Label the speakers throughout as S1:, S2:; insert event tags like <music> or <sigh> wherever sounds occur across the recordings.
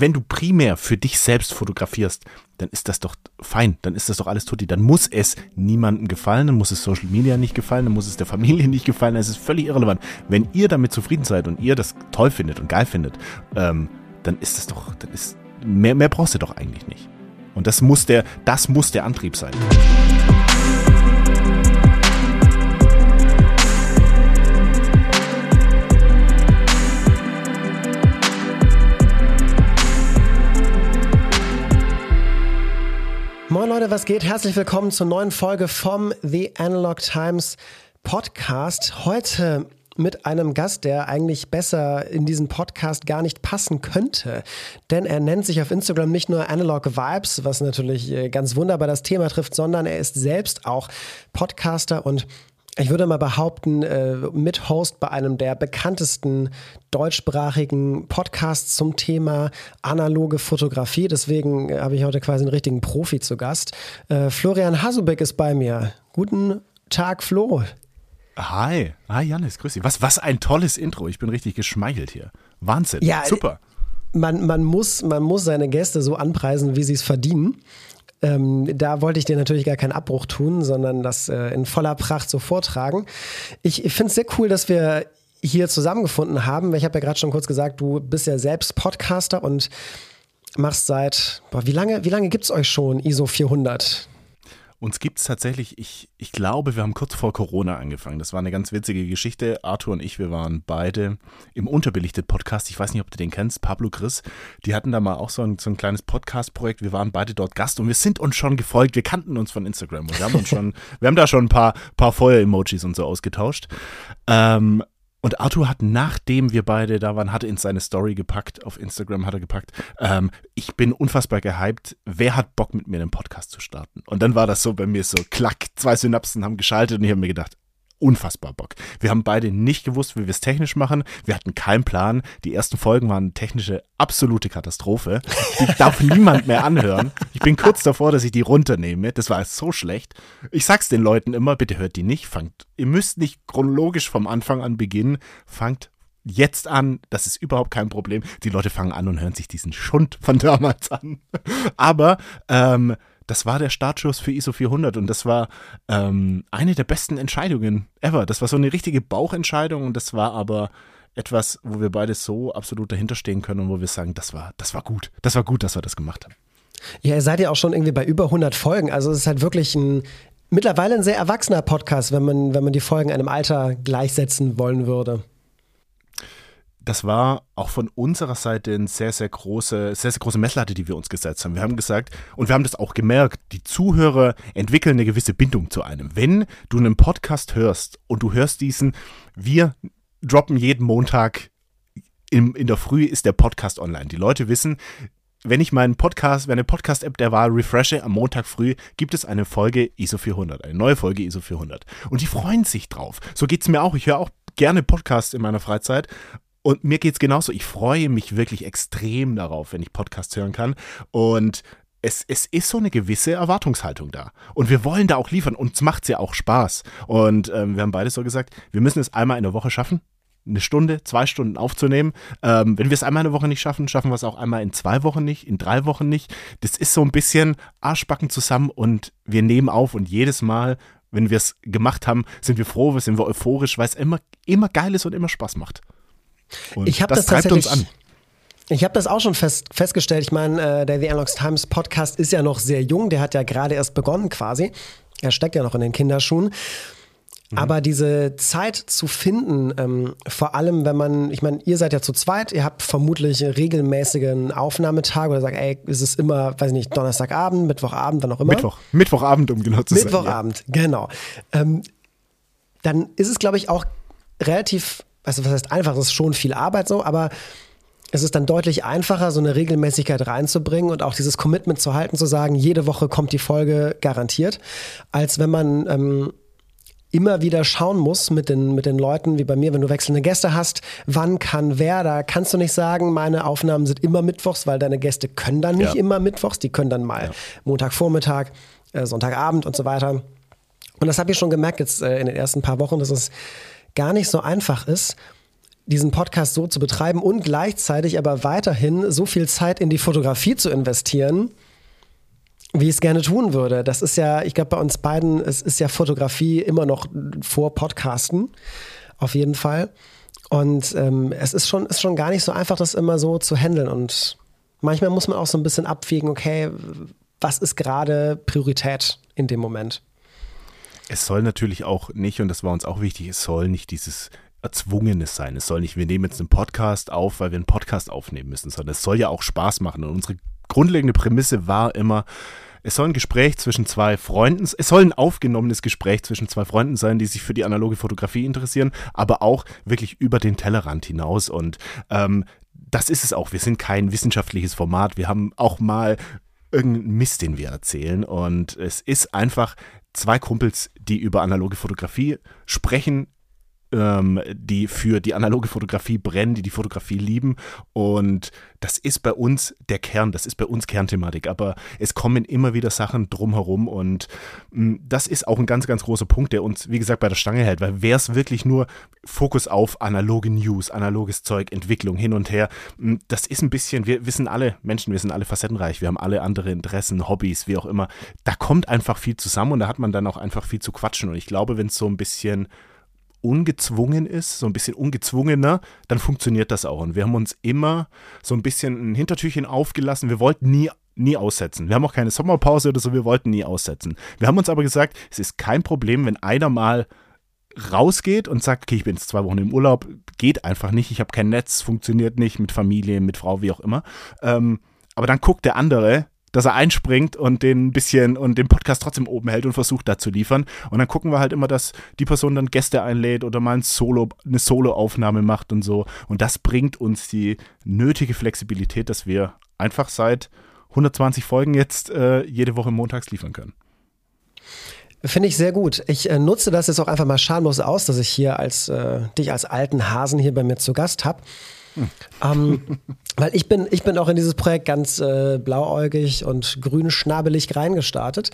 S1: Wenn du primär für dich selbst fotografierst, dann ist das doch fein, dann ist das doch alles tutti. Dann muss es niemandem gefallen, dann muss es Social Media nicht gefallen, dann muss es der Familie <laughs> nicht gefallen, es ist völlig irrelevant. Wenn ihr damit zufrieden seid und ihr das toll findet und geil findet, ähm, dann ist das doch, dann ist, mehr, mehr brauchst du doch eigentlich nicht. Und das muss der, das muss der Antrieb sein.
S2: Moin Leute, was geht? Herzlich willkommen zur neuen Folge vom The Analog Times Podcast. Heute mit einem Gast, der eigentlich besser in diesen Podcast gar nicht passen könnte. Denn er nennt sich auf Instagram nicht nur Analog Vibes, was natürlich äh, ganz wunderbar das Thema trifft, sondern er ist selbst auch Podcaster und ich würde mal behaupten, äh, Mithost bei einem der bekanntesten deutschsprachigen Podcasts zum Thema analoge Fotografie. Deswegen habe ich heute quasi einen richtigen Profi zu Gast. Äh, Florian Hasubeck ist bei mir. Guten Tag, Flo.
S1: Hi, hi Janis, grüß dich. Was, was ein tolles Intro. Ich bin richtig geschmeichelt hier. Wahnsinn. Ja, super.
S2: Man, man, muss, man muss seine Gäste so anpreisen, wie sie es verdienen. Ähm, da wollte ich dir natürlich gar keinen Abbruch tun, sondern das äh, in voller Pracht so vortragen. Ich, ich finde es sehr cool, dass wir hier zusammengefunden haben. Ich habe ja gerade schon kurz gesagt, du bist ja selbst Podcaster und machst seit, boah, wie lange, wie lange gibt es euch schon, ISO 400?
S1: Uns gibt es tatsächlich, ich, ich glaube, wir haben kurz vor Corona angefangen. Das war eine ganz witzige Geschichte. Arthur und ich, wir waren beide im Unterbelichtet-Podcast. Ich weiß nicht, ob du den kennst, Pablo Chris. Die hatten da mal auch so ein, so ein kleines Podcast-Projekt. Wir waren beide dort Gast und wir sind uns schon gefolgt. Wir kannten uns von Instagram und wir haben uns schon, <laughs> wir haben da schon ein paar, paar Feuer-Emojis und so ausgetauscht. Ähm, und Arthur hat, nachdem wir beide da waren, hatte in seine Story gepackt, auf Instagram hat er gepackt, ähm, ich bin unfassbar gehypt, wer hat Bock mit mir den Podcast zu starten? Und dann war das so bei mir so, klack, zwei Synapsen haben geschaltet und ich habe mir gedacht, unfassbar Bock. Wir haben beide nicht gewusst, wie wir es technisch machen. Wir hatten keinen Plan. Die ersten Folgen waren technische absolute Katastrophe. Die <laughs> darf niemand mehr anhören. Ich bin kurz davor, dass ich die runternehme. Das war so schlecht. Ich sag's den Leuten immer, bitte hört die nicht. Fangt, ihr müsst nicht chronologisch vom Anfang an beginnen. Fangt jetzt an, das ist überhaupt kein Problem. Die Leute fangen an und hören sich diesen Schund von damals an. <laughs> Aber ähm, das war der Startschuss für ISO 400 und das war ähm, eine der besten Entscheidungen ever. Das war so eine richtige Bauchentscheidung und das war aber etwas, wo wir beide so absolut dahinter stehen können und wo wir sagen, das war, das war gut. Das war gut, dass wir das gemacht haben.
S2: Ja, ihr seid ja auch schon irgendwie bei über 100 Folgen. Also es ist halt wirklich ein mittlerweile ein sehr erwachsener Podcast, wenn man, wenn man die Folgen einem Alter gleichsetzen wollen würde
S1: das war auch von unserer Seite eine sehr, sehr große, sehr, sehr große Messlatte, die wir uns gesetzt haben. Wir haben gesagt, und wir haben das auch gemerkt, die Zuhörer entwickeln eine gewisse Bindung zu einem. Wenn du einen Podcast hörst und du hörst diesen, wir droppen jeden Montag in, in der Früh ist der Podcast online. Die Leute wissen, wenn ich meinen Podcast, wenn eine Podcast-App der Wahl refreshe, am Montag früh gibt es eine Folge ISO 400, eine neue Folge ISO 400. Und die freuen sich drauf. So geht es mir auch. Ich höre auch gerne Podcasts in meiner Freizeit und mir geht es genauso. Ich freue mich wirklich extrem darauf, wenn ich Podcasts hören kann. Und es, es ist so eine gewisse Erwartungshaltung da. Und wir wollen da auch liefern. Uns macht es ja auch Spaß. Und ähm, wir haben beide so gesagt, wir müssen es einmal in der Woche schaffen eine Stunde, zwei Stunden aufzunehmen. Ähm, wenn wir es einmal in der Woche nicht schaffen, schaffen wir es auch einmal in zwei Wochen nicht, in drei Wochen nicht. Das ist so ein bisschen Arschbacken zusammen und wir nehmen auf und jedes Mal, wenn wir es gemacht haben, sind wir froh, sind wir euphorisch, weil es immer, immer geil ist und immer Spaß macht.
S2: Und ich habe das, das treibt uns an. Ich habe das auch schon fest, festgestellt. Ich meine, äh, der The Analogs Times Podcast ist ja noch sehr jung. Der hat ja gerade erst begonnen quasi. Er steckt ja noch in den Kinderschuhen. Mhm. Aber diese Zeit zu finden, ähm, vor allem wenn man, ich meine, ihr seid ja zu zweit, ihr habt vermutlich regelmäßigen Aufnahmetag oder sagt, ey, ist es immer, weiß ich nicht, Donnerstagabend, Mittwochabend, wann auch immer.
S1: Mittwoch, Mittwochabend, um genau zu
S2: sein. Mittwochabend, ja. genau. Ähm, dann ist es, glaube ich, auch relativ also was heißt einfach, das ist schon viel Arbeit so, aber es ist dann deutlich einfacher, so eine Regelmäßigkeit reinzubringen und auch dieses Commitment zu halten, zu sagen, jede Woche kommt die Folge garantiert, als wenn man ähm, immer wieder schauen muss mit den, mit den Leuten, wie bei mir, wenn du wechselnde Gäste hast, wann kann wer, da kannst du nicht sagen, meine Aufnahmen sind immer mittwochs, weil deine Gäste können dann nicht ja. immer mittwochs, die können dann mal ja. Montagvormittag, äh, Sonntagabend und so weiter. Und das habe ich schon gemerkt jetzt äh, in den ersten paar Wochen, dass es gar nicht so einfach ist, diesen Podcast so zu betreiben und gleichzeitig aber weiterhin so viel Zeit in die Fotografie zu investieren, wie ich es gerne tun würde. Das ist ja, ich glaube, bei uns beiden, es ist ja Fotografie immer noch vor Podcasten, auf jeden Fall. Und ähm, es ist schon, ist schon gar nicht so einfach, das immer so zu handeln. Und manchmal muss man auch so ein bisschen abwägen, okay, was ist gerade Priorität in dem Moment?
S1: Es soll natürlich auch nicht, und das war uns auch wichtig, es soll nicht dieses Erzwungenes sein. Es soll nicht, wir nehmen jetzt einen Podcast auf, weil wir einen Podcast aufnehmen müssen, sondern es soll ja auch Spaß machen. Und unsere grundlegende Prämisse war immer, es soll ein Gespräch zwischen zwei Freunden, es soll ein aufgenommenes Gespräch zwischen zwei Freunden sein, die sich für die analoge Fotografie interessieren, aber auch wirklich über den Tellerrand hinaus. Und ähm, das ist es auch. Wir sind kein wissenschaftliches Format. Wir haben auch mal irgendeinen Mist, den wir erzählen. Und es ist einfach zwei Kumpels, die über analoge Fotografie sprechen, ähm, die für die analoge Fotografie brennen, die die Fotografie lieben. Und das ist bei uns der Kern, das ist bei uns Kernthematik. Aber es kommen immer wieder Sachen drumherum und mh, mm, das ist auch ein ganz, ganz großer Punkt, der uns, wie gesagt, bei der Stange hält. Weil wäre es wirklich nur Fokus auf analoge News, analoges Zeug, Entwicklung hin und her, mh, mm, das ist ein bisschen, wir, sind alle Menschen, wir sind alle facettenreich, wir haben alle andere Interessen, Hobbys, wie auch immer. Da kommt einfach viel zusammen und da hat man dann auch einfach viel zu quatschen. Und ich glaube, wenn es so ein bisschen ungezwungen ist, so ein bisschen ungezwungener, dann funktioniert das auch. Und wir haben uns immer so ein bisschen ein Hintertürchen aufgelassen. Wir wollten nie nie aussetzen. Wir haben auch keine Sommerpause oder so, wir wollten nie aussetzen. Wir haben uns aber gesagt, es ist kein Problem, wenn einer mal rausgeht und sagt, okay, ich bin jetzt zwei Wochen im Urlaub, geht einfach nicht, ich habe kein Netz, funktioniert nicht mit Familie, mit Frau, wie auch immer. Ähm, aber dann guckt der andere, dass er einspringt und den bisschen und den Podcast trotzdem oben hält und versucht da zu liefern. Und dann gucken wir halt immer, dass die Person dann Gäste einlädt oder mal ein Solo, eine Solo-Aufnahme macht und so. Und das bringt uns die nötige Flexibilität, dass wir einfach seit 120 Folgen jetzt äh, jede Woche montags liefern können.
S2: Finde ich sehr gut. Ich äh, nutze das jetzt auch einfach mal schamlos aus, dass ich hier als äh, dich als alten Hasen hier bei mir zu Gast habe. Ähm, weil ich bin, ich bin auch in dieses Projekt ganz äh, blauäugig und grün schnabelig reingestartet.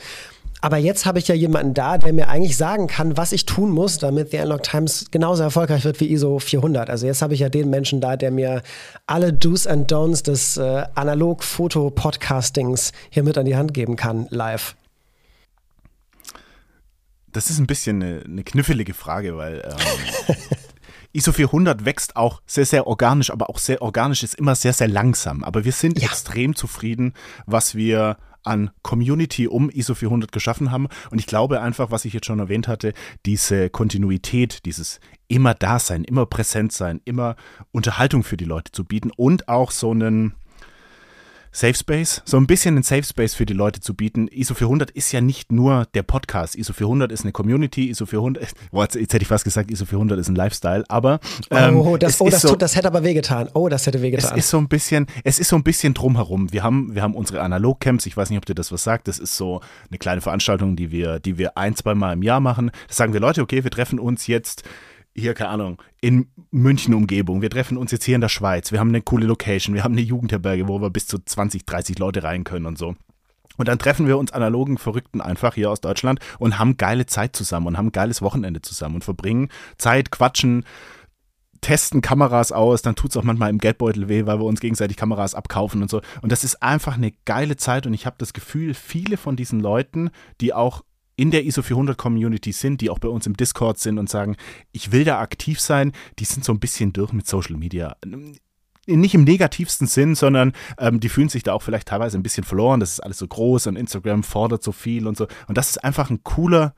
S2: Aber jetzt habe ich ja jemanden da, der mir eigentlich sagen kann, was ich tun muss, damit The Unlock Times genauso erfolgreich wird wie ISO 400. Also jetzt habe ich ja den Menschen da, der mir alle Do's and Don'ts des äh, Analog-Foto-Podcastings hier mit an die Hand geben kann, live.
S1: Das ist ein bisschen eine, eine knifflige Frage, weil ähm, <laughs> ISO 400 wächst auch sehr, sehr organisch, aber auch sehr organisch ist immer sehr, sehr langsam. Aber wir sind ja. extrem zufrieden, was wir an Community um ISO 400 geschaffen haben. Und ich glaube einfach, was ich jetzt schon erwähnt hatte, diese Kontinuität, dieses immer da sein, immer präsent sein, immer Unterhaltung für die Leute zu bieten und auch so einen, Safe Space, so ein bisschen einen Safe Space für die Leute zu bieten. ISO 400 ist ja nicht nur der Podcast. ISO 400 ist eine Community. ISO 400, boah, <laughs> jetzt, hätte ich fast gesagt, ISO 400 ist ein Lifestyle, aber
S2: ähm, oh, das, oh, das, so, tut, das hätte aber wehgetan. Oh, das hätte wehgetan.
S1: Es ist so ein bisschen, es ist so ein bisschen drumherum. Wir haben, wir haben unsere Analog-Camps. Ich weiß nicht, ob dir das was sagt. Das ist so eine kleine Veranstaltung, die wir, die wir ein, zwei Mal im Jahr machen. Da sagen wir Leute, okay, wir treffen uns jetzt hier, keine Ahnung, in München-Umgebung. Wir treffen uns jetzt hier in der Schweiz. Wir haben eine coole Location. Wir haben eine Jugendherberge, wo wir bis zu 20, 30 Leute rein können und so. Und dann treffen wir uns analogen Verrückten einfach hier aus Deutschland und haben geile Zeit zusammen und haben ein geiles Wochenende zusammen und verbringen Zeit, quatschen, testen Kameras aus, dann tut es auch manchmal im Geldbeutel weh, weil wir uns gegenseitig Kameras abkaufen und so. Und das ist einfach eine geile Zeit und ich habe das Gefühl, viele von diesen Leuten, die auch in der ISO 400 Community sind, die auch bei uns im Discord sind und sagen, ich will da aktiv sein, die sind so ein bisschen durch mit Social Media. Nicht im negativsten Sinn, sondern ähm, die fühlen sich da auch vielleicht teilweise ein bisschen verloren. Das ist alles so groß und Instagram fordert so viel und so. Und das ist einfach ein cooler,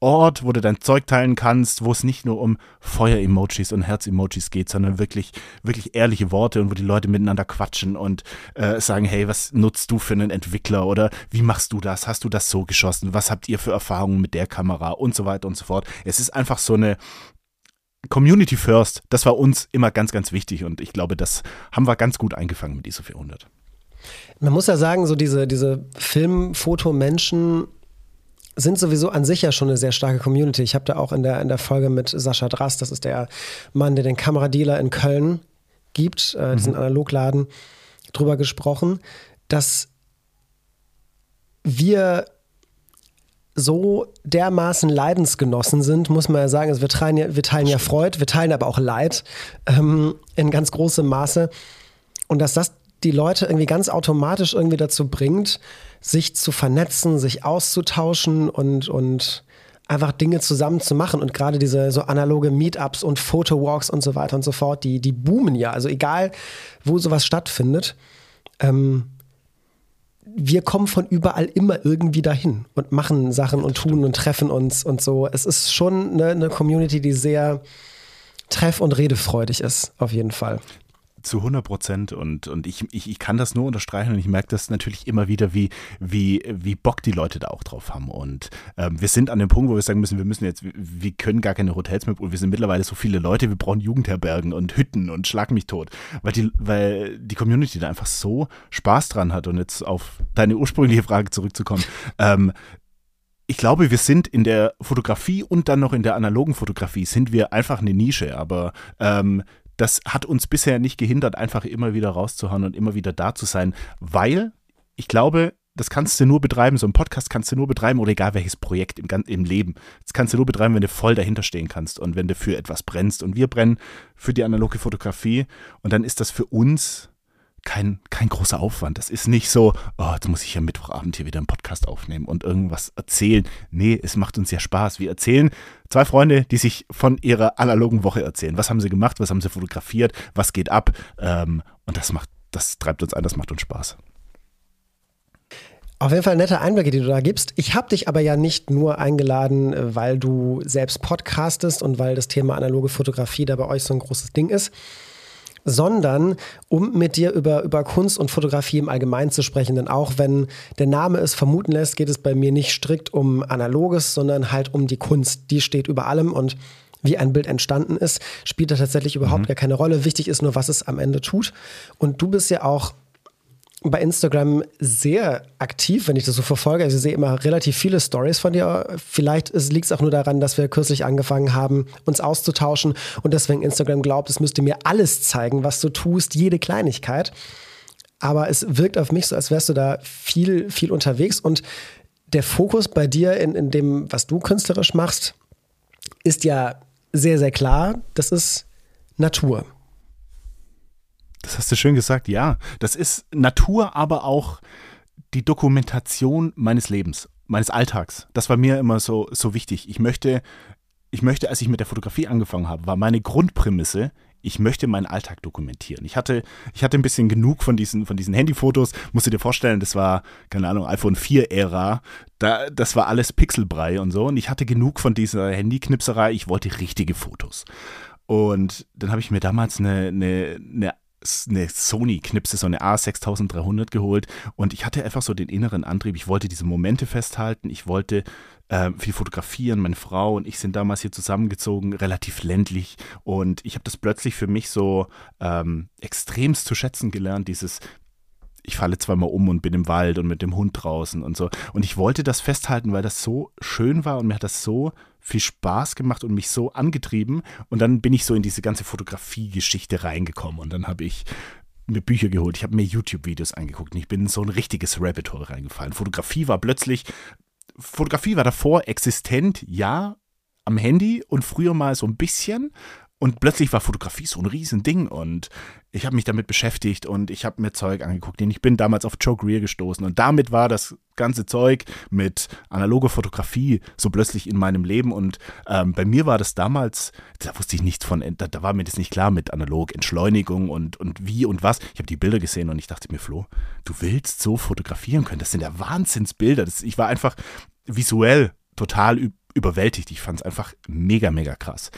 S1: Ort, wo du dein Zeug teilen kannst, wo es nicht nur um Feuer-Emojis und Herz-Emojis geht, sondern wirklich, wirklich ehrliche Worte und wo die Leute miteinander quatschen und äh, sagen, hey, was nutzt du für einen Entwickler oder wie machst du das? Hast du das so geschossen? Was habt ihr für Erfahrungen mit der Kamera und so weiter und so fort? Es ist einfach so eine Community First. Das war uns immer ganz, ganz wichtig und ich glaube, das haben wir ganz gut eingefangen mit ISO 400.
S2: Man muss ja sagen, so diese, diese Film-Foto-Menschen sind sowieso an sich ja schon eine sehr starke Community. Ich habe da auch in der, in der Folge mit Sascha Drass, das ist der Mann, der den Kameradealer in Köln gibt, äh, diesen mhm. Analogladen, drüber gesprochen, dass wir so dermaßen Leidensgenossen sind, muss man ja sagen. Also wir teilen ja, wir teilen ja Freud, wir teilen aber auch Leid ähm, in ganz großem Maße. Und dass das die Leute irgendwie ganz automatisch irgendwie dazu bringt, sich zu vernetzen, sich auszutauschen und, und einfach Dinge zusammen zu machen. Und gerade diese so analoge Meetups und Photowalks und so weiter und so fort, die, die boomen ja. Also egal, wo sowas stattfindet. Ähm, wir kommen von überall immer irgendwie dahin und machen Sachen und tun und treffen uns und so. Es ist schon eine, eine Community, die sehr treff- und redefreudig ist, auf jeden Fall.
S1: Zu 100 Prozent und, und ich, ich, ich kann das nur unterstreichen und ich merke das natürlich immer wieder, wie, wie, wie Bock die Leute da auch drauf haben. Und ähm, wir sind an dem Punkt, wo wir sagen müssen, wir müssen jetzt, wir können gar keine Hotels mehr und wir sind mittlerweile so viele Leute, wir brauchen Jugendherbergen und Hütten und schlag mich tot, weil die, weil die Community da einfach so Spaß dran hat. Und jetzt auf deine ursprüngliche Frage zurückzukommen, <laughs> ähm, ich glaube, wir sind in der Fotografie und dann noch in der analogen Fotografie sind wir einfach eine Nische, aber ähm, das hat uns bisher nicht gehindert, einfach immer wieder rauszuhauen und immer wieder da zu sein, weil ich glaube, das kannst du nur betreiben, so ein Podcast kannst du nur betreiben oder egal welches Projekt im, im Leben. Das kannst du nur betreiben, wenn du voll dahinter stehen kannst und wenn du für etwas brennst. Und wir brennen für die analoge Fotografie und dann ist das für uns kein, kein großer Aufwand. Das ist nicht so, oh, jetzt muss ich ja Mittwochabend hier wieder einen Podcast aufnehmen und irgendwas erzählen. Nee, es macht uns ja Spaß. Wir erzählen zwei Freunde, die sich von ihrer analogen Woche erzählen. Was haben sie gemacht? Was haben sie fotografiert? Was geht ab? Ähm, und das macht, das treibt uns ein, das macht uns Spaß.
S2: Auf jeden Fall nette Einblicke, die du da gibst. Ich habe dich aber ja nicht nur eingeladen, weil du selbst podcastest und weil das Thema analoge Fotografie da bei euch so ein großes Ding ist, sondern um mit dir über, über Kunst und Fotografie im Allgemeinen zu sprechen. Denn auch wenn der Name es vermuten lässt, geht es bei mir nicht strikt um Analoges, sondern halt um die Kunst. Die steht über allem und wie ein Bild entstanden ist, spielt da tatsächlich überhaupt mhm. gar keine Rolle. Wichtig ist nur, was es am Ende tut. Und du bist ja auch bei Instagram sehr aktiv, wenn ich das so verfolge. Also ich sehe immer relativ viele Stories von dir. Vielleicht liegt es auch nur daran, dass wir kürzlich angefangen haben, uns auszutauschen und deswegen Instagram glaubt, es müsste mir alles zeigen, was du tust, jede Kleinigkeit. Aber es wirkt auf mich so, als wärst du da viel, viel unterwegs und der Fokus bei dir in, in dem, was du künstlerisch machst, ist ja sehr, sehr klar. Das ist Natur.
S1: Das hast du schön gesagt, ja. Das ist Natur, aber auch die Dokumentation meines Lebens, meines Alltags. Das war mir immer so, so wichtig. Ich möchte, ich möchte, als ich mit der Fotografie angefangen habe, war meine Grundprämisse, ich möchte meinen Alltag dokumentieren. Ich hatte, ich hatte ein bisschen genug von diesen, von diesen Handyfotos. Musst du dir vorstellen, das war, keine Ahnung, iPhone 4-Ära. Da, das war alles Pixelbrei und so. Und ich hatte genug von dieser Handyknipserei. Ich wollte richtige Fotos. Und dann habe ich mir damals eine, eine, eine eine Sony-Knipse, so eine A6300 geholt. Und ich hatte einfach so den inneren Antrieb, ich wollte diese Momente festhalten, ich wollte äh, viel fotografieren, meine Frau und ich sind damals hier zusammengezogen, relativ ländlich. Und ich habe das plötzlich für mich so ähm, extremst zu schätzen gelernt, dieses ich falle zweimal um und bin im Wald und mit dem Hund draußen und so. Und ich wollte das festhalten, weil das so schön war und mir hat das so viel Spaß gemacht und mich so angetrieben. Und dann bin ich so in diese ganze Fotografie-Geschichte reingekommen und dann habe ich mir Bücher geholt, ich habe mir YouTube-Videos angeguckt und ich bin in so ein richtiges Rabbit Hole reingefallen. Fotografie war plötzlich, Fotografie war davor existent, ja, am Handy und früher mal so ein bisschen, und plötzlich war Fotografie so ein Riesending und ich habe mich damit beschäftigt und ich habe mir Zeug angeguckt. Und ich bin damals auf Joe Greer gestoßen und damit war das ganze Zeug mit analoger Fotografie so plötzlich in meinem Leben. Und ähm, bei mir war das damals, da wusste ich nichts von, da, da, war mir das nicht klar mit analog Entschleunigung und, und wie und was. Ich habe die Bilder gesehen und ich dachte mir, Flo, du willst so fotografieren können. Das sind ja Wahnsinnsbilder. Das, ich war einfach visuell total überwältigt. Ich fand es einfach mega, mega krass.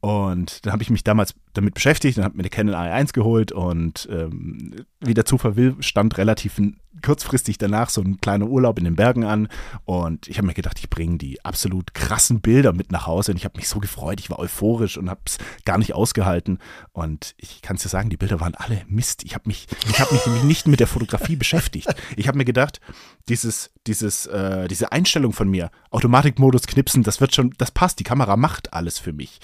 S1: Und dann habe ich mich damals damit beschäftigt und habe mir eine Canon A1 geholt und ähm, wie der Zufall will, stand relativ kurzfristig danach so ein kleiner Urlaub in den Bergen an und ich habe mir gedacht, ich bringe die absolut krassen Bilder mit nach Hause und ich habe mich so gefreut, ich war euphorisch und habe es gar nicht ausgehalten und ich kann es dir sagen, die Bilder waren alle Mist. Ich habe mich, ich habe mich nämlich nicht mit der Fotografie beschäftigt. Ich habe mir gedacht, dieses, dieses, äh, diese Einstellung von mir, Automatikmodus knipsen, das wird schon, das passt, die Kamera macht alles für mich.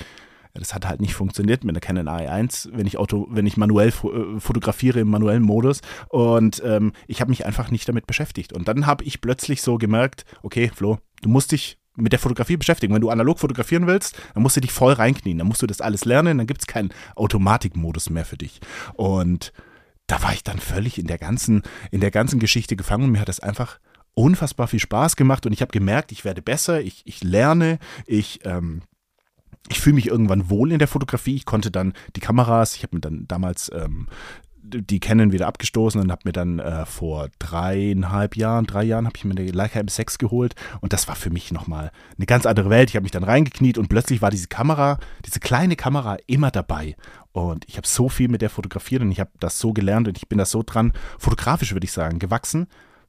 S1: Das hat halt nicht funktioniert mit der Canon A1, wenn ich Auto, wenn ich manuell äh, fotografiere im manuellen Modus. Und ähm, ich habe mich einfach nicht damit beschäftigt. Und dann habe ich plötzlich so gemerkt, okay, Flo, Du musst dich mit der Fotografie beschäftigen. Wenn du analog fotografieren willst, dann musst du dich voll reinknien. Dann musst du das alles lernen, dann gibt es keinen Automatikmodus mehr für dich. Und da war ich dann völlig in der ganzen, in der ganzen Geschichte gefangen und mir hat das einfach unfassbar viel Spaß gemacht und ich habe gemerkt, ich werde besser, ich, ich lerne, ich, ähm, ich fühle mich irgendwann wohl in der Fotografie. Ich konnte dann die Kameras, ich habe mir dann damals ähm, die Canon wieder abgestoßen und habe mir dann äh, vor dreieinhalb Jahren, drei Jahren, habe ich mir eine Leica M6 geholt und das war für mich nochmal eine ganz andere Welt. Ich habe mich dann reingekniet und plötzlich war diese Kamera, diese kleine Kamera immer dabei und ich habe so viel mit der fotografiert und ich habe das so gelernt und ich bin da so dran, fotografisch würde ich sagen, gewachsen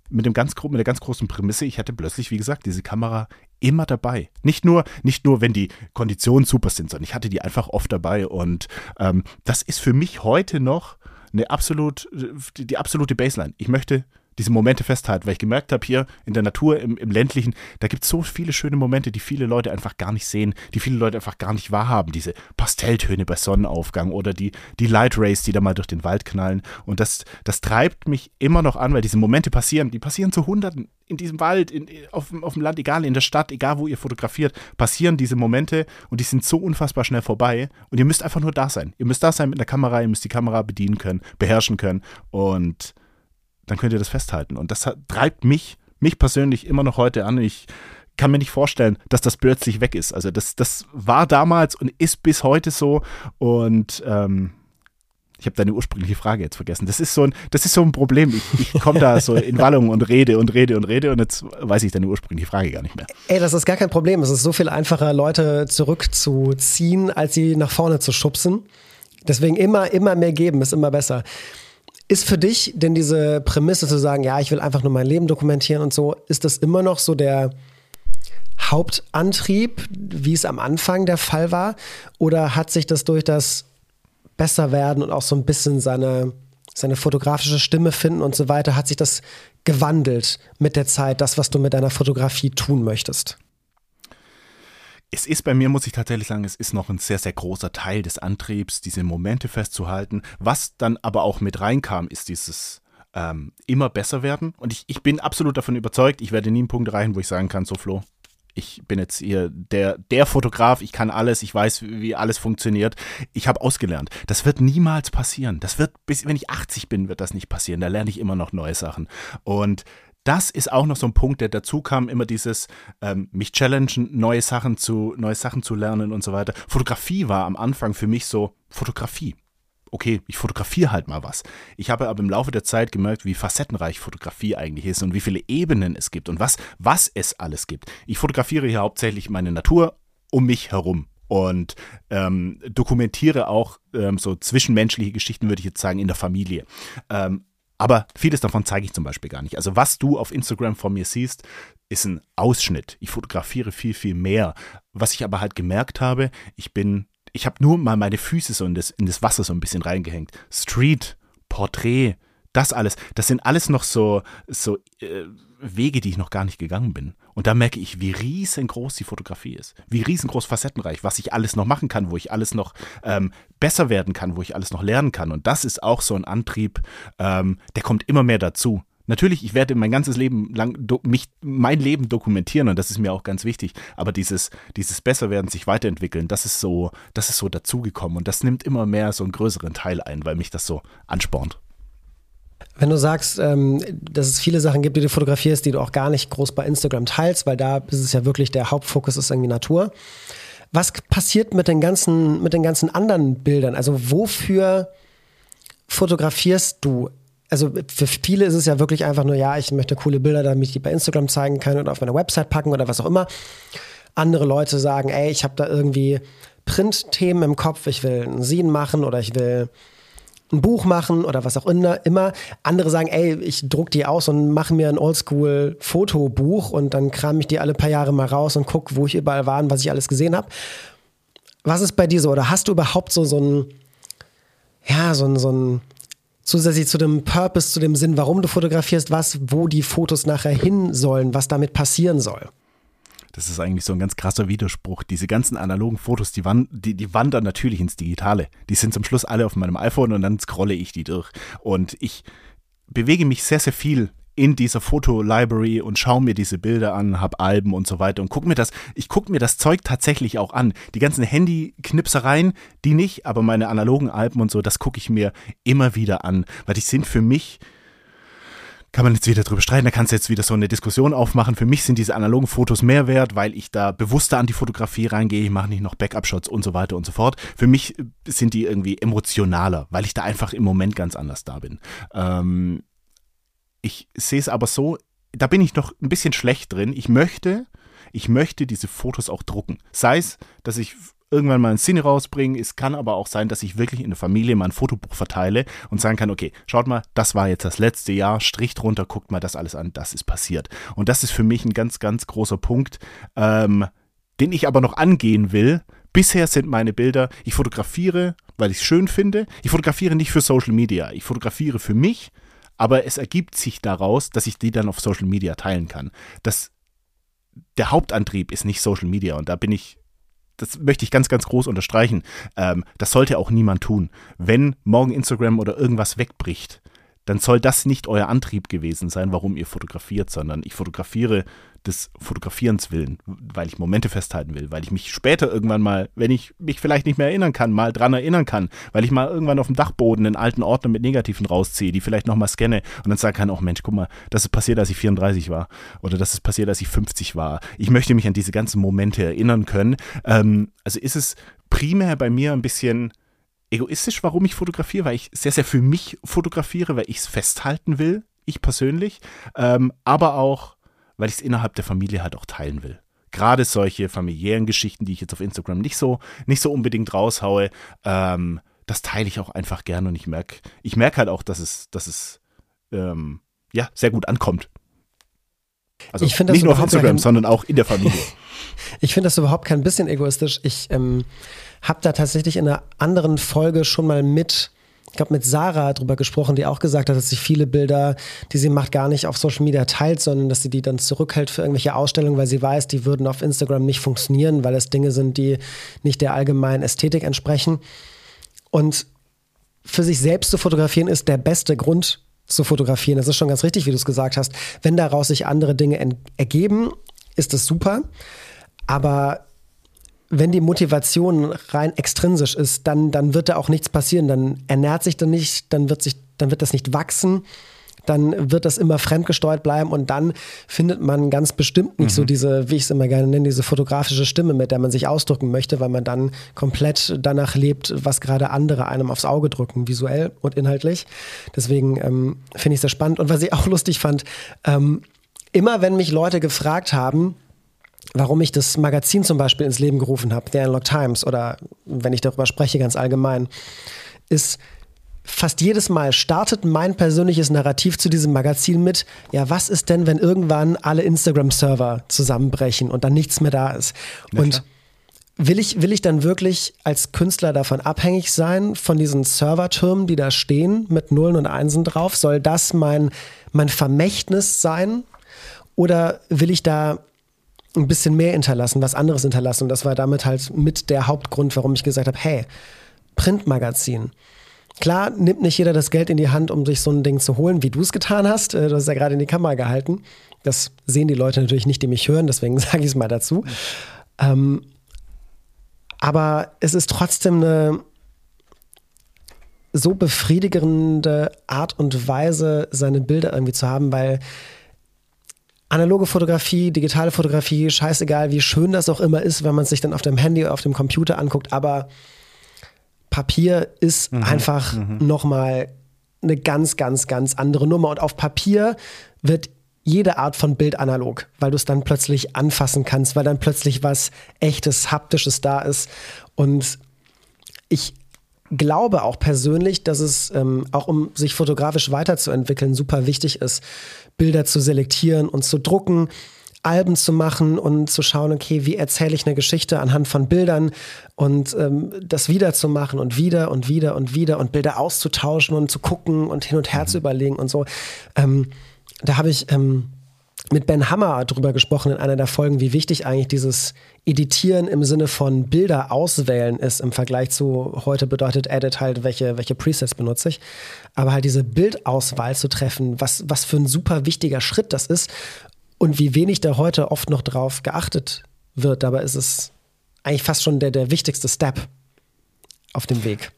S1: mit, dem ganz, mit der ganz großen Prämisse, ich hatte plötzlich, wie gesagt, diese Kamera immer dabei. Nicht nur, nicht nur, wenn die Konditionen super sind, sondern ich hatte die einfach oft dabei. Und ähm, das ist für mich heute noch eine absolut, die absolute Baseline. Ich möchte diese Momente festhalten, weil ich gemerkt habe, hier in der Natur, im, im ländlichen, da gibt es so viele schöne Momente, die viele Leute einfach gar nicht sehen, die viele Leute einfach gar nicht wahrhaben. Diese Pastelltöne bei Sonnenaufgang oder die, die Light Rays, die da mal durch den Wald knallen. Und das, das treibt mich immer noch an, weil diese Momente passieren, die passieren zu Hunderten in diesem Wald, in, auf, auf dem Land, egal, in der Stadt, egal wo ihr fotografiert, passieren diese Momente und die sind so unfassbar schnell vorbei. Und ihr müsst einfach nur da sein. Ihr müsst da sein mit einer Kamera, ihr müsst die Kamera bedienen können, beherrschen können. Und dann könnt ihr das festhalten. Und das hat, treibt mich, mich persönlich immer noch heute an. Ich kann mir nicht vorstellen, dass das plötzlich weg ist. Also das, das war damals und ist bis heute so. Und ähm, ich habe deine ursprüngliche Frage jetzt vergessen. Das ist so ein, das ist so ein Problem. Ich, ich komme da so in Wallung und rede und rede und rede und jetzt weiß ich deine ursprüngliche Frage gar nicht mehr.
S2: Ey, das ist gar kein Problem. Es ist so viel einfacher, Leute zurückzuziehen, als sie nach vorne zu schubsen. Deswegen immer, immer mehr geben, ist immer besser. Ist für dich denn diese Prämisse zu sagen, ja, ich will einfach nur mein Leben dokumentieren und so, ist das immer noch so der Hauptantrieb, wie es am Anfang der Fall war? Oder hat sich das durch das Besserwerden und auch so ein bisschen seine, seine fotografische Stimme finden und so weiter, hat sich das gewandelt mit der Zeit, das, was du mit deiner Fotografie tun möchtest?
S1: Es ist bei mir, muss ich tatsächlich sagen, es ist noch ein sehr, sehr großer Teil des Antriebs, diese Momente festzuhalten. Was dann aber auch mit reinkam, ist dieses ähm, immer besser werden. Und ich, ich bin absolut davon überzeugt, ich werde nie einen Punkt erreichen, wo ich sagen kann, so Flo, ich bin jetzt hier der, der Fotograf, ich kann alles, ich weiß, wie alles funktioniert. Ich habe ausgelernt. Das wird niemals passieren. Das wird, bis wenn ich 80 bin, wird das nicht passieren. Da lerne ich immer noch neue Sachen. Und das ist auch noch so ein Punkt, der dazu kam, immer dieses ähm, mich challengen, neue Sachen zu, neue Sachen zu lernen und so weiter. Fotografie war am Anfang für mich so Fotografie. Okay, ich fotografiere halt mal was. Ich habe aber im Laufe der Zeit gemerkt, wie facettenreich Fotografie eigentlich ist und wie viele Ebenen es gibt und was, was es alles gibt. Ich fotografiere hier hauptsächlich meine Natur um mich herum und ähm, dokumentiere auch ähm, so zwischenmenschliche Geschichten, würde ich jetzt sagen, in der Familie. Ähm, aber vieles davon zeige ich zum Beispiel gar nicht. Also was du auf Instagram von mir siehst, ist ein Ausschnitt. Ich fotografiere viel, viel mehr. Was ich aber halt gemerkt habe, ich bin, ich habe nur mal meine Füße so in das, in das Wasser so ein bisschen reingehängt. Street, Porträt, das alles, das sind alles noch so, so äh, Wege, die ich noch gar nicht gegangen bin. Und da merke ich, wie riesengroß die Fotografie ist, wie riesengroß facettenreich, was ich alles noch machen kann, wo ich alles noch ähm, besser werden kann, wo ich alles noch lernen kann. Und das ist auch so ein Antrieb, ähm, der kommt immer mehr dazu. Natürlich, ich werde mein ganzes Leben lang mich, mein Leben dokumentieren und das ist mir auch ganz wichtig. Aber dieses, dieses Besserwerden, sich weiterentwickeln, das ist so, das ist so dazugekommen und das nimmt immer mehr so einen größeren Teil ein, weil mich das so anspornt.
S2: Wenn du sagst, ähm, dass es viele Sachen gibt, die du fotografierst, die du auch gar nicht groß bei Instagram teilst, weil da ist es ja wirklich der Hauptfokus ist irgendwie Natur. Was passiert mit den ganzen, mit den ganzen anderen Bildern? Also wofür fotografierst du? Also für viele ist es ja wirklich einfach nur, ja, ich möchte coole Bilder, damit ich die bei Instagram zeigen kann oder auf meiner Website packen oder was auch immer. Andere Leute sagen, ey, ich habe da irgendwie Printthemen im Kopf, ich will einen Scene machen oder ich will ein Buch machen oder was auch immer. Andere sagen, ey, ich druck die aus und mache mir ein Oldschool-Fotobuch und dann kram ich die alle paar Jahre mal raus und guck, wo ich überall war und was ich alles gesehen habe. Was ist bei dir so? Oder hast du überhaupt so, so ein, ja, so ein, so ein, zusätzlich zu dem Purpose, zu dem Sinn, warum du fotografierst, was, wo die Fotos nachher hin sollen, was damit passieren soll?
S1: Das ist eigentlich so ein ganz krasser Widerspruch. Diese ganzen analogen Fotos, die, wand, die, die wandern natürlich ins Digitale. Die sind zum Schluss alle auf meinem iPhone und dann scrolle ich die durch. Und ich bewege mich sehr, sehr viel in dieser Fotolibrary und schaue mir diese Bilder an, habe Alben und so weiter und gucke mir das, ich gucke mir das Zeug tatsächlich auch an. Die ganzen Handy-Knipsereien, die nicht, aber meine analogen Alben und so, das gucke ich mir immer wieder an, weil die sind für mich kann man jetzt wieder drüber streiten, da kannst du jetzt wieder so eine Diskussion aufmachen. Für mich sind diese analogen Fotos mehr wert, weil ich da bewusster an die Fotografie reingehe, ich mache nicht noch Backup-Shots und so weiter und so fort. Für mich sind die irgendwie emotionaler, weil ich da einfach im Moment ganz anders da bin. Ähm, ich sehe es aber so, da bin ich noch ein bisschen schlecht drin. Ich möchte, ich möchte diese Fotos auch drucken. Sei es, dass ich irgendwann mal ein Szene rausbringe. Es kann aber auch sein, dass ich wirklich in der Familie mal ein Fotobuch verteile und sagen kann, okay, schaut mal, das war jetzt das letzte Jahr, Strich drunter, guckt mal das alles an, das ist passiert. Und das ist für mich ein ganz, ganz großer Punkt, ähm, den ich aber noch angehen will. Bisher sind meine Bilder, ich fotografiere, weil ich es schön finde. Ich fotografiere nicht für Social Media, ich fotografiere für mich, aber es ergibt sich daraus, dass ich die dann auf Social Media teilen kann. Das, der Hauptantrieb ist nicht Social Media und da bin ich das möchte ich ganz, ganz groß unterstreichen. Ähm, das sollte auch niemand tun. Wenn morgen Instagram oder irgendwas wegbricht, dann soll das nicht euer Antrieb gewesen sein, warum ihr fotografiert, sondern ich fotografiere des Fotografierens willen, weil ich Momente festhalten will, weil ich mich später irgendwann mal, wenn ich mich vielleicht nicht mehr erinnern kann, mal dran erinnern kann, weil ich mal irgendwann auf dem Dachboden einen alten Ordner mit Negativen rausziehe, die vielleicht nochmal scanne und dann sagen kann, oh Mensch, guck mal, das ist passiert, als ich 34 war oder das ist passiert, als ich 50 war. Ich möchte mich an diese ganzen Momente erinnern können. Ähm, also ist es primär bei mir ein bisschen egoistisch, warum ich fotografiere, weil ich sehr, sehr für mich fotografiere, weil ich es festhalten will, ich persönlich, ähm, aber auch, weil ich es innerhalb der Familie halt auch teilen will. Gerade solche familiären Geschichten, die ich jetzt auf Instagram nicht so, nicht so unbedingt raushaue, ähm, das teile ich auch einfach gerne und ich merke, ich merke halt auch, dass es, dass es ähm, ja, sehr gut ankommt. Also ich nicht nur auf Instagram, sondern auch in der Familie. <laughs>
S2: ich finde das überhaupt kein bisschen egoistisch. Ich ähm, habe da tatsächlich in einer anderen Folge schon mal mit, ich glaube mit Sarah drüber gesprochen, die auch gesagt hat, dass sie viele Bilder, die sie macht, gar nicht auf Social Media teilt, sondern dass sie die dann zurückhält für irgendwelche Ausstellungen, weil sie weiß, die würden auf Instagram nicht funktionieren, weil es Dinge sind, die nicht der allgemeinen Ästhetik entsprechen. Und für sich selbst zu fotografieren ist der beste Grund zu fotografieren. Das ist schon ganz richtig, wie du es gesagt hast. Wenn daraus sich andere Dinge ergeben, ist das super. Aber wenn die Motivation rein extrinsisch ist, dann, dann wird da auch nichts passieren. Dann ernährt sich dann nicht, dann wird, sich, dann wird das nicht wachsen, dann wird das immer fremdgesteuert bleiben und dann findet man ganz bestimmt nicht mhm. so diese, wie ich es immer gerne nenne, diese fotografische Stimme, mit der man sich ausdrücken möchte, weil man dann komplett danach lebt, was gerade andere einem aufs Auge drücken, visuell und inhaltlich. Deswegen ähm, finde ich es sehr spannend. Und was ich auch lustig fand, ähm, immer wenn mich Leute gefragt haben, warum ich das Magazin zum Beispiel ins Leben gerufen habe, The Analog Times, oder wenn ich darüber spreche, ganz allgemein, ist, fast jedes Mal startet mein persönliches Narrativ zu diesem Magazin mit, ja, was ist denn, wenn irgendwann alle Instagram-Server zusammenbrechen und dann nichts mehr da ist? Ja, und will ich, will ich dann wirklich als Künstler davon abhängig sein, von diesen Servertürmen, die da stehen, mit Nullen und Einsen drauf? Soll das mein, mein Vermächtnis sein? Oder will ich da ein bisschen mehr hinterlassen, was anderes hinterlassen. Und das war damit halt mit der Hauptgrund, warum ich gesagt habe, hey, Printmagazin. Klar, nimmt nicht jeder das Geld in die Hand, um sich so ein Ding zu holen, wie du es getan hast. Äh, du hast ja gerade in die Kamera gehalten. Das sehen die Leute natürlich nicht, die mich hören, deswegen <laughs> sage ich es mal dazu. Ähm, aber es ist trotzdem eine so befriedigende Art und Weise, seine Bilder irgendwie zu haben, weil analoge Fotografie, digitale Fotografie, scheißegal, wie schön das auch immer ist, wenn man es sich dann auf dem Handy oder auf dem Computer anguckt, aber Papier ist mhm. einfach mhm. nochmal eine ganz, ganz, ganz andere Nummer. Und auf Papier wird jede Art von Bild analog, weil du es dann plötzlich anfassen kannst, weil dann plötzlich was echtes, haptisches da ist. Und ich glaube auch persönlich, dass es ähm, auch um sich fotografisch weiterzuentwickeln super wichtig ist, Bilder zu selektieren und zu drucken, Alben zu machen und zu schauen, okay, wie erzähle ich eine Geschichte anhand von Bildern und ähm, das wieder zu machen und wieder und wieder und wieder und Bilder auszutauschen und zu gucken und hin und her mhm. zu überlegen und so. Ähm, da habe ich ähm, mit Ben Hammer drüber gesprochen in einer der Folgen, wie wichtig eigentlich dieses Editieren im Sinne von Bilder auswählen ist im Vergleich zu heute bedeutet Edit halt, welche, welche Presets benutze ich. Aber halt diese Bildauswahl zu treffen, was, was für ein super wichtiger Schritt das ist und wie wenig da heute oft noch drauf geachtet wird. Dabei ist es eigentlich fast schon der, der wichtigste Step auf dem Weg.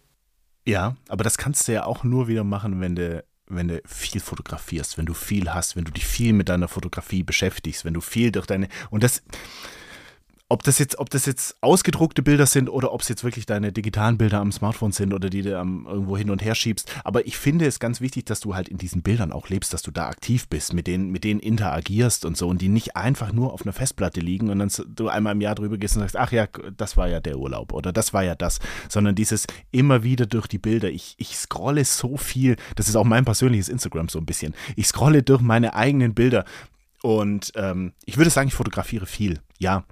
S1: Ja, aber das kannst du ja auch nur wieder machen, wenn du wenn du viel fotografierst, wenn du viel hast, wenn du dich viel mit deiner Fotografie beschäftigst, wenn du viel durch deine und das ob das jetzt, ob das jetzt ausgedruckte Bilder sind oder ob es jetzt wirklich deine digitalen Bilder am Smartphone sind oder die du irgendwo hin und her schiebst. Aber ich finde es ganz wichtig, dass du halt in diesen Bildern auch lebst, dass du da aktiv bist, mit denen, mit denen interagierst und so und die nicht einfach nur auf einer Festplatte liegen und dann du einmal im Jahr drüber gehst und sagst, ach ja, das war ja der Urlaub oder das war ja das, sondern dieses immer wieder durch die Bilder. Ich, ich scrolle so viel, das ist auch mein persönliches Instagram so ein bisschen. Ich scrolle durch meine eigenen Bilder und ähm, ich würde sagen, ich fotografiere viel. Ja,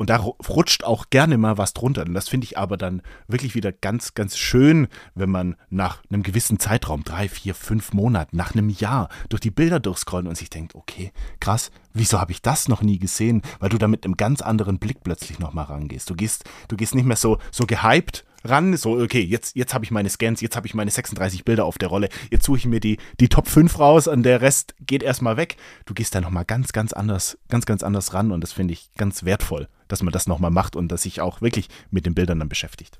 S1: und da rutscht auch gerne mal was drunter. Und das finde ich aber dann wirklich wieder ganz, ganz schön, wenn man nach einem gewissen Zeitraum, drei, vier, fünf Monaten, nach einem Jahr durch die Bilder durchscrollt und sich denkt, okay, krass, wieso habe ich das noch nie gesehen? Weil du da mit einem ganz anderen Blick plötzlich nochmal rangehst. Du gehst, du gehst nicht mehr so, so gehypt ran, so, okay, jetzt, jetzt habe ich meine Scans, jetzt habe ich meine 36 Bilder auf der Rolle, jetzt suche ich mir die, die Top 5 raus und der Rest geht erstmal weg. Du gehst da nochmal ganz, ganz anders, ganz, ganz anders ran und das finde ich ganz wertvoll, dass man das nochmal macht und dass sich auch wirklich mit den Bildern dann beschäftigt.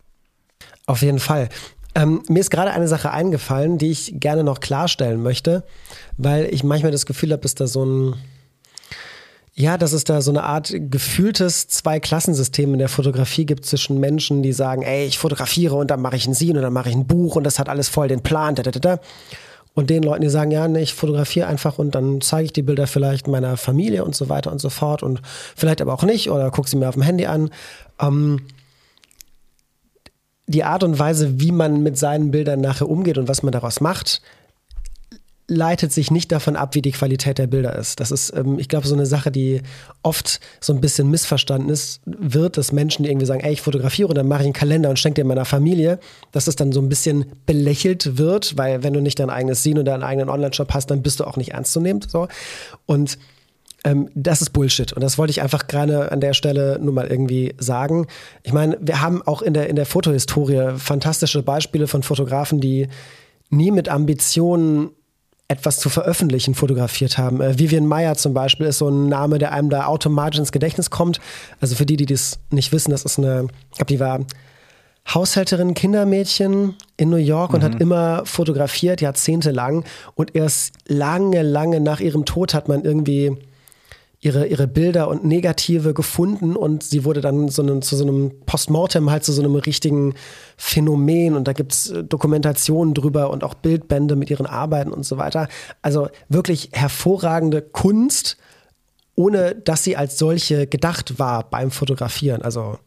S2: Auf jeden Fall. Ähm, mir ist gerade eine Sache eingefallen, die ich gerne noch klarstellen möchte, weil ich manchmal das Gefühl habe, dass da so ein ja, dass es da so eine Art gefühltes Zwei-Klassensystem in der Fotografie gibt zwischen Menschen, die sagen, ey, ich fotografiere und dann mache ich ein Scene und dann mache ich ein Buch und das hat alles voll den Plan. Da, da, da. Und den Leuten, die sagen, ja, nee, ich fotografiere einfach und dann zeige ich die Bilder vielleicht meiner Familie und so weiter und so fort und vielleicht aber auch nicht oder gucke sie mir auf dem Handy an. Ähm, die Art und Weise, wie man mit seinen Bildern nachher umgeht und was man daraus macht, leitet sich nicht davon ab, wie die Qualität der Bilder ist. Das ist, ähm, ich glaube, so eine Sache, die oft so ein bisschen missverstanden ist, wird, dass Menschen, die irgendwie sagen, ey, ich fotografiere und dann mache ich einen Kalender und schenke dir meiner Familie, dass es dann so ein bisschen belächelt wird, weil wenn du nicht dein eigenes Scene oder deinen eigenen Online-Shop hast, dann bist du auch nicht ernst zu nehmen. So. Und ähm, das ist Bullshit. Und das wollte ich einfach gerade an der Stelle nur mal irgendwie sagen. Ich meine, wir haben auch in der, in der Fotohistorie fantastische Beispiele von Fotografen, die nie mit Ambitionen etwas zu veröffentlichen fotografiert haben. Äh, Vivian Meyer zum Beispiel ist so ein Name, der einem da automatisch ins Gedächtnis kommt. Also für die, die das nicht wissen, das ist eine, ich glaube, die war Haushälterin, Kindermädchen in New York und mhm. hat immer fotografiert, jahrzehntelang. Und erst lange, lange nach ihrem Tod hat man irgendwie ihre, ihre Bilder und Negative gefunden und sie wurde dann so eine, zu so einem Postmortem halt zu so einem richtigen Phänomen und da gibt es äh, Dokumentationen drüber und auch Bildbände mit ihren Arbeiten und so weiter. Also wirklich hervorragende Kunst, ohne dass sie als solche gedacht war beim Fotografieren. Also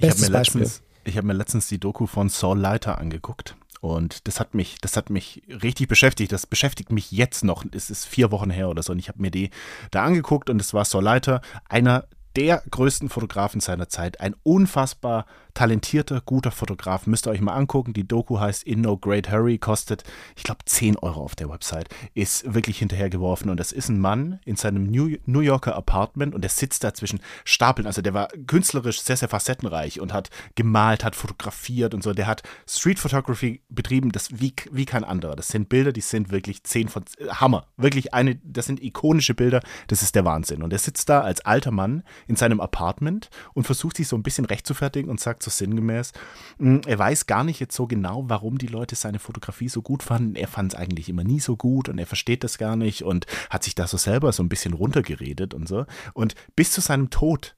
S2: bestes Beispiel.
S1: ich habe mir letztens die Doku von Saul Leiter angeguckt. Und das hat mich, das hat mich richtig beschäftigt. Das beschäftigt mich jetzt noch. Es ist vier Wochen her oder so. Und ich habe mir die da angeguckt und es war Saul Leiter, einer der größten Fotografen seiner Zeit. Ein unfassbar talentierter, guter Fotograf. Müsst ihr euch mal angucken. Die Doku heißt In No Great Hurry, kostet, ich glaube, 10 Euro auf der Website. Ist wirklich hinterhergeworfen. Und das ist ein Mann in seinem New Yorker Apartment und der sitzt da zwischen Stapeln. Also der war künstlerisch sehr, sehr facettenreich und hat gemalt, hat fotografiert und so. Der hat Street Photography betrieben, das wie, wie kein anderer. Das sind Bilder, die sind wirklich 10 von äh, Hammer. Wirklich eine, das sind ikonische Bilder. Das ist der Wahnsinn. Und er sitzt da als alter Mann in seinem Apartment und versucht sich so ein bisschen recht zu fertigen und sagt so sinngemäß, hm, er weiß gar nicht jetzt so genau, warum die Leute seine Fotografie so gut fanden. Er fand es eigentlich immer nie so gut und er versteht das gar nicht und hat sich da so selber so ein bisschen runtergeredet und so. Und bis zu seinem Tod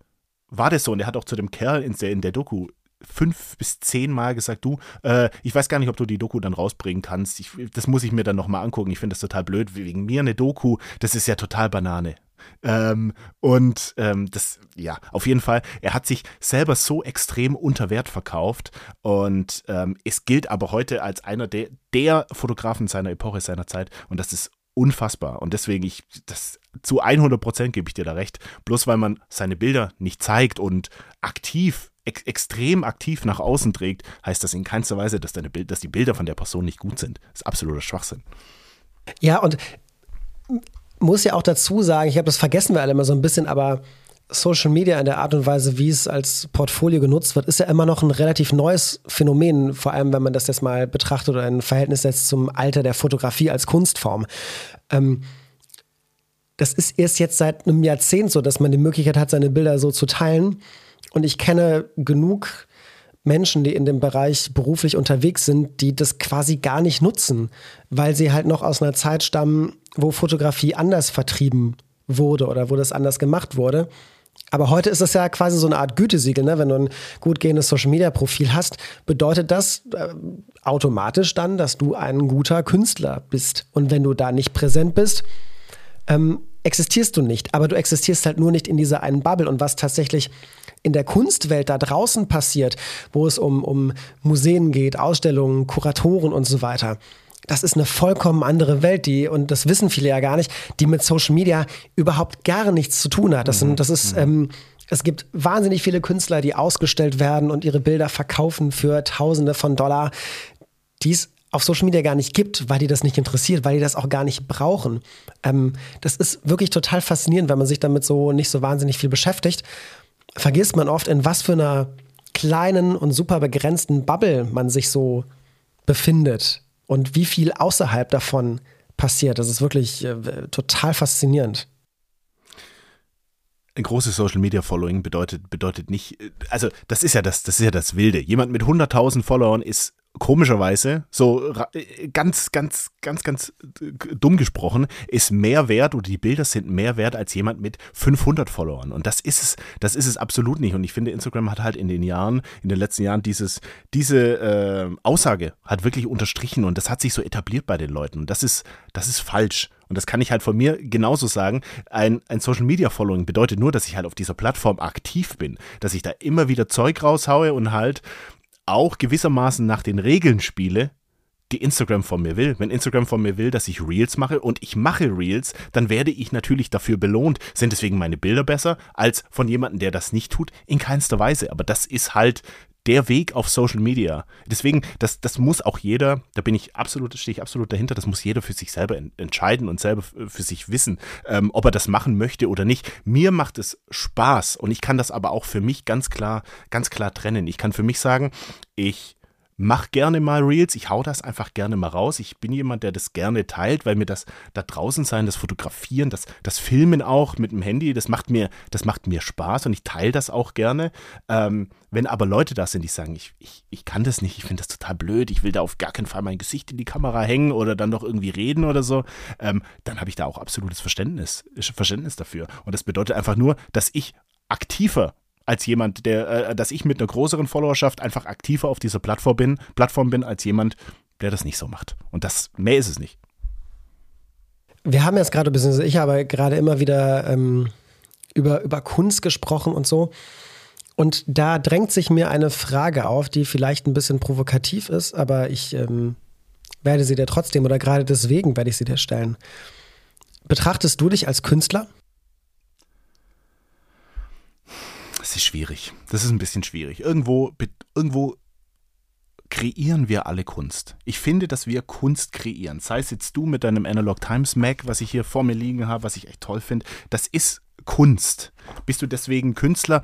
S1: war das so. Und er hat auch zu dem Kerl in der, in der Doku fünf bis zehn Mal gesagt, du, äh, ich weiß gar nicht, ob du die Doku dann rausbringen kannst. Ich, das muss ich mir dann nochmal angucken. Ich finde das total blöd. Wegen mir eine Doku, das ist ja total Banane. Ähm, und ähm, das, ja, auf jeden Fall, er hat sich selber so extrem unter Wert verkauft und ähm, es gilt aber heute als einer der, der Fotografen seiner Epoche, seiner Zeit und das ist unfassbar. Und deswegen, ich, das zu 100 Prozent gebe ich dir da recht. Bloß weil man seine Bilder nicht zeigt und aktiv, ex extrem aktiv nach außen trägt, heißt das in keinster Weise, dass, deine Bild, dass die Bilder von der Person nicht gut sind. Das ist absoluter Schwachsinn.
S2: Ja, und muss ja auch dazu sagen, ich glaube, das vergessen wir alle immer so ein bisschen, aber Social Media in der Art und Weise, wie es als Portfolio genutzt wird, ist ja immer noch ein relativ neues Phänomen, vor allem wenn man das jetzt mal betrachtet oder in Verhältnis setzt zum Alter der Fotografie als Kunstform. Ähm, das ist erst jetzt seit einem Jahrzehnt so, dass man die Möglichkeit hat, seine Bilder so zu teilen. Und ich kenne genug Menschen, die in dem Bereich beruflich unterwegs sind, die das quasi gar nicht nutzen, weil sie halt noch aus einer Zeit stammen, wo Fotografie anders vertrieben wurde oder wo das anders gemacht wurde. Aber heute ist es ja quasi so eine Art Gütesiegel. Ne? Wenn du ein gut gehendes Social-Media-Profil hast, bedeutet das äh, automatisch dann, dass du ein guter Künstler bist. Und wenn du da nicht präsent bist, ähm, existierst du nicht. Aber du existierst halt nur nicht in dieser einen Bubble. Und was tatsächlich in der Kunstwelt da draußen passiert, wo es um, um Museen geht, Ausstellungen, Kuratoren und so weiter, das ist eine vollkommen andere Welt, die, und das wissen viele ja gar nicht, die mit Social Media überhaupt gar nichts zu tun hat. Das, sind, das ist, mhm. ähm, es gibt wahnsinnig viele Künstler, die ausgestellt werden und ihre Bilder verkaufen für Tausende von Dollar, die es auf Social Media gar nicht gibt, weil die das nicht interessiert, weil die das auch gar nicht brauchen. Ähm, das ist wirklich total faszinierend, wenn man sich damit so nicht so wahnsinnig viel beschäftigt. Vergisst man oft, in was für einer kleinen und super begrenzten Bubble man sich so befindet und wie viel außerhalb davon passiert. Das ist wirklich äh, total faszinierend.
S1: Ein großes Social Media Following bedeutet, bedeutet nicht, äh, also das ist ja das, das ist ja das Wilde. Jemand mit 100.000 Followern ist komischerweise, so ganz, ganz, ganz, ganz dumm gesprochen, ist mehr wert oder die Bilder sind mehr wert als jemand mit 500 Followern. Und das ist es, das ist es absolut nicht. Und ich finde, Instagram hat halt in den Jahren, in den letzten Jahren dieses, diese äh, Aussage hat wirklich unterstrichen und das hat sich so etabliert bei den Leuten. Und das ist, das ist falsch. Und das kann ich halt von mir genauso sagen. Ein, ein Social Media Following bedeutet nur, dass ich halt auf dieser Plattform aktiv bin, dass ich da immer wieder Zeug raushaue und halt auch gewissermaßen nach den Regeln spiele, die Instagram von mir will. Wenn Instagram von mir will, dass ich Reels mache und ich mache Reels, dann werde ich natürlich dafür belohnt. Sind deswegen meine Bilder besser als von jemandem, der das nicht tut? In keinster Weise. Aber das ist halt der Weg auf Social Media. Deswegen, das, das muss auch jeder, da bin ich absolut, stehe ich absolut dahinter, das muss jeder für sich selber entscheiden und selber für sich wissen, ähm, ob er das machen möchte oder nicht. Mir macht es Spaß und ich kann das aber auch für mich ganz klar, ganz klar trennen. Ich kann für mich sagen, ich mach gerne mal Reels, ich hau das einfach gerne mal raus. Ich bin jemand, der das gerne teilt, weil mir das da draußen sein, das Fotografieren, das, das Filmen auch mit dem Handy, das macht mir, das macht mir Spaß und ich teile das auch gerne. Ähm, wenn aber Leute da sind, die sagen, ich, ich, ich kann das nicht, ich finde das total blöd, ich will da auf gar keinen Fall mein Gesicht in die Kamera hängen oder dann noch irgendwie reden oder so, ähm, dann habe ich da auch absolutes Verständnis, Verständnis dafür. Und das bedeutet einfach nur, dass ich aktiver als jemand, der, äh, dass ich mit einer größeren Followerschaft einfach aktiver auf dieser Plattform bin, Plattform bin, als jemand, der das nicht so macht. Und das, mehr ist es nicht.
S2: Wir haben jetzt gerade, beziehungsweise ich habe gerade immer wieder ähm, über, über Kunst gesprochen und so. Und da drängt sich mir eine Frage auf, die vielleicht ein bisschen provokativ ist, aber ich ähm, werde sie dir trotzdem oder gerade deswegen werde ich sie dir stellen. Betrachtest du dich als Künstler?
S1: Das ist schwierig. Das ist ein bisschen schwierig. Irgendwo, irgendwo kreieren wir alle Kunst. Ich finde, dass wir Kunst kreieren. Sei es jetzt du mit deinem Analog Times Mac, was ich hier vor mir liegen habe, was ich echt toll finde. Das ist Kunst. Bist du deswegen Künstler?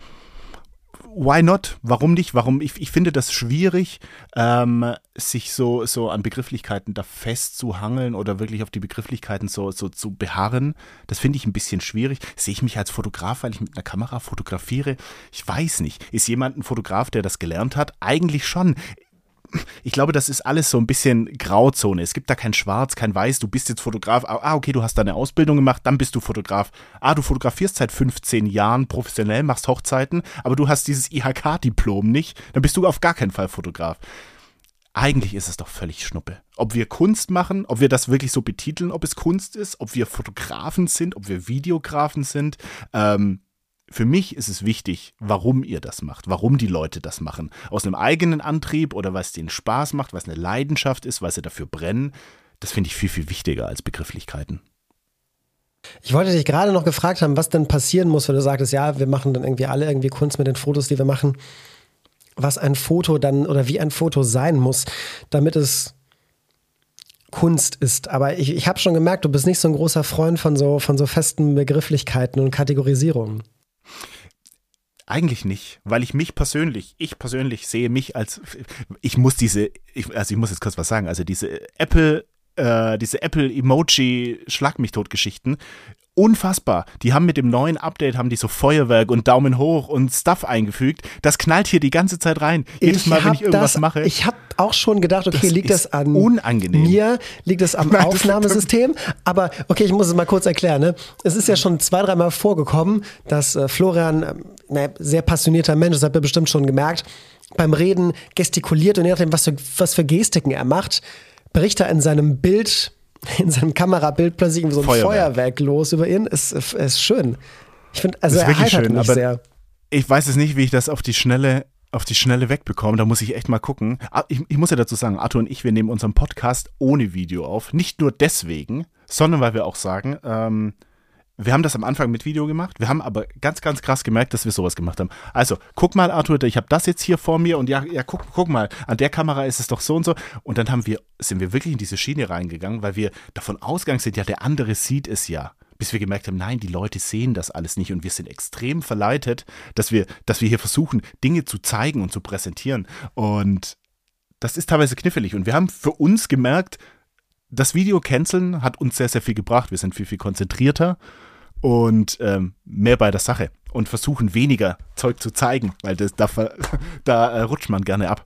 S1: Why not? Warum nicht? Warum? Ich, ich finde das schwierig, ähm, sich so, so an Begrifflichkeiten da festzuhangeln oder wirklich auf die Begrifflichkeiten so, so zu beharren. Das finde ich ein bisschen schwierig. Sehe ich mich als Fotograf, weil ich mit einer Kamera fotografiere? Ich weiß nicht. Ist jemand ein Fotograf, der das gelernt hat? Eigentlich schon ich glaube, das ist alles so ein bisschen Grauzone. Es gibt da kein Schwarz, kein Weiß. Du bist jetzt Fotograf. Ah, okay, du hast deine Ausbildung gemacht, dann bist du Fotograf. Ah, du fotografierst seit 15 Jahren professionell, machst Hochzeiten, aber du hast dieses IHK-Diplom nicht. Dann bist du auf gar keinen Fall Fotograf. Eigentlich ist es doch völlig Schnuppe. Ob wir Kunst machen, ob wir das wirklich so betiteln, ob es Kunst ist, ob wir Fotografen sind, ob wir Videografen sind, ähm, für mich ist es wichtig, warum ihr das macht, warum die Leute das machen. Aus einem eigenen Antrieb oder weil es denen Spaß macht, weil es eine Leidenschaft ist, weil sie dafür brennen. Das finde ich viel, viel wichtiger als Begrifflichkeiten.
S2: Ich wollte dich gerade noch gefragt haben, was denn passieren muss, wenn du sagtest, ja, wir machen dann irgendwie alle irgendwie Kunst mit den Fotos, die wir machen. Was ein Foto dann oder wie ein Foto sein muss, damit es Kunst ist. Aber ich, ich habe schon gemerkt, du bist nicht so ein großer Freund von so, von so festen Begrifflichkeiten und Kategorisierungen.
S1: Eigentlich nicht, weil ich mich persönlich, ich persönlich sehe mich als, ich muss diese, ich, also ich muss jetzt kurz was sagen, also diese Apple, äh, diese Apple Emoji Schlag mich tot Geschichten unfassbar. Die haben mit dem neuen Update haben die so Feuerwerk und Daumen hoch und Stuff eingefügt. Das knallt hier die ganze Zeit rein. Jedes
S2: ich
S1: Mal, wenn ich irgendwas
S2: das,
S1: mache.
S2: Ich habe auch schon gedacht, okay,
S1: das
S2: liegt das an
S1: unangenehm.
S2: mir, liegt das am <laughs> Nein, Aufnahmesystem? Aber okay, ich muss es mal kurz erklären. Ne? Es ist ja schon zwei, dreimal vorgekommen, dass äh, Florian, äh, naja, sehr passionierter Mensch, das habt ihr bestimmt schon gemerkt, beim Reden gestikuliert und je nachdem, was für, was für Gestiken er macht, bricht er in seinem Bild in seinem Kamerabild plötzlich so ein Feuerwerk, Feuerwerk los über ihn. Ist, ist schön. Ich finde, also er heitert schön, mich sehr.
S1: Ich weiß es nicht, wie ich das auf die Schnelle auf die Schnelle wegbekomme. Da muss ich echt mal gucken. Ah, ich, ich, muss ja dazu sagen, Arthur und ich, wir nehmen unseren Podcast ohne Video auf. Nicht nur deswegen, sondern weil wir auch sagen, ähm, wir haben das am Anfang mit Video gemacht. Wir haben aber ganz, ganz krass gemerkt, dass wir sowas gemacht haben. Also, guck mal, Arthur, ich habe das jetzt hier vor mir und ja, ja, guck, guck mal, an der Kamera ist es doch so und so. Und dann haben wir, sind wir wirklich in diese Schiene reingegangen, weil wir davon ausgegangen sind, ja, der andere sieht es ja. Bis wir gemerkt haben, nein, die Leute sehen das alles nicht und wir sind extrem verleitet, dass wir, dass wir hier versuchen, Dinge zu zeigen und zu präsentieren. Und das ist teilweise knifflig. Und wir haben für uns gemerkt, das Video canceln hat uns sehr, sehr viel gebracht. Wir sind viel, viel konzentrierter und ähm, mehr bei der Sache und versuchen weniger Zeug zu zeigen, weil das, da, <laughs> da äh, rutscht man gerne ab.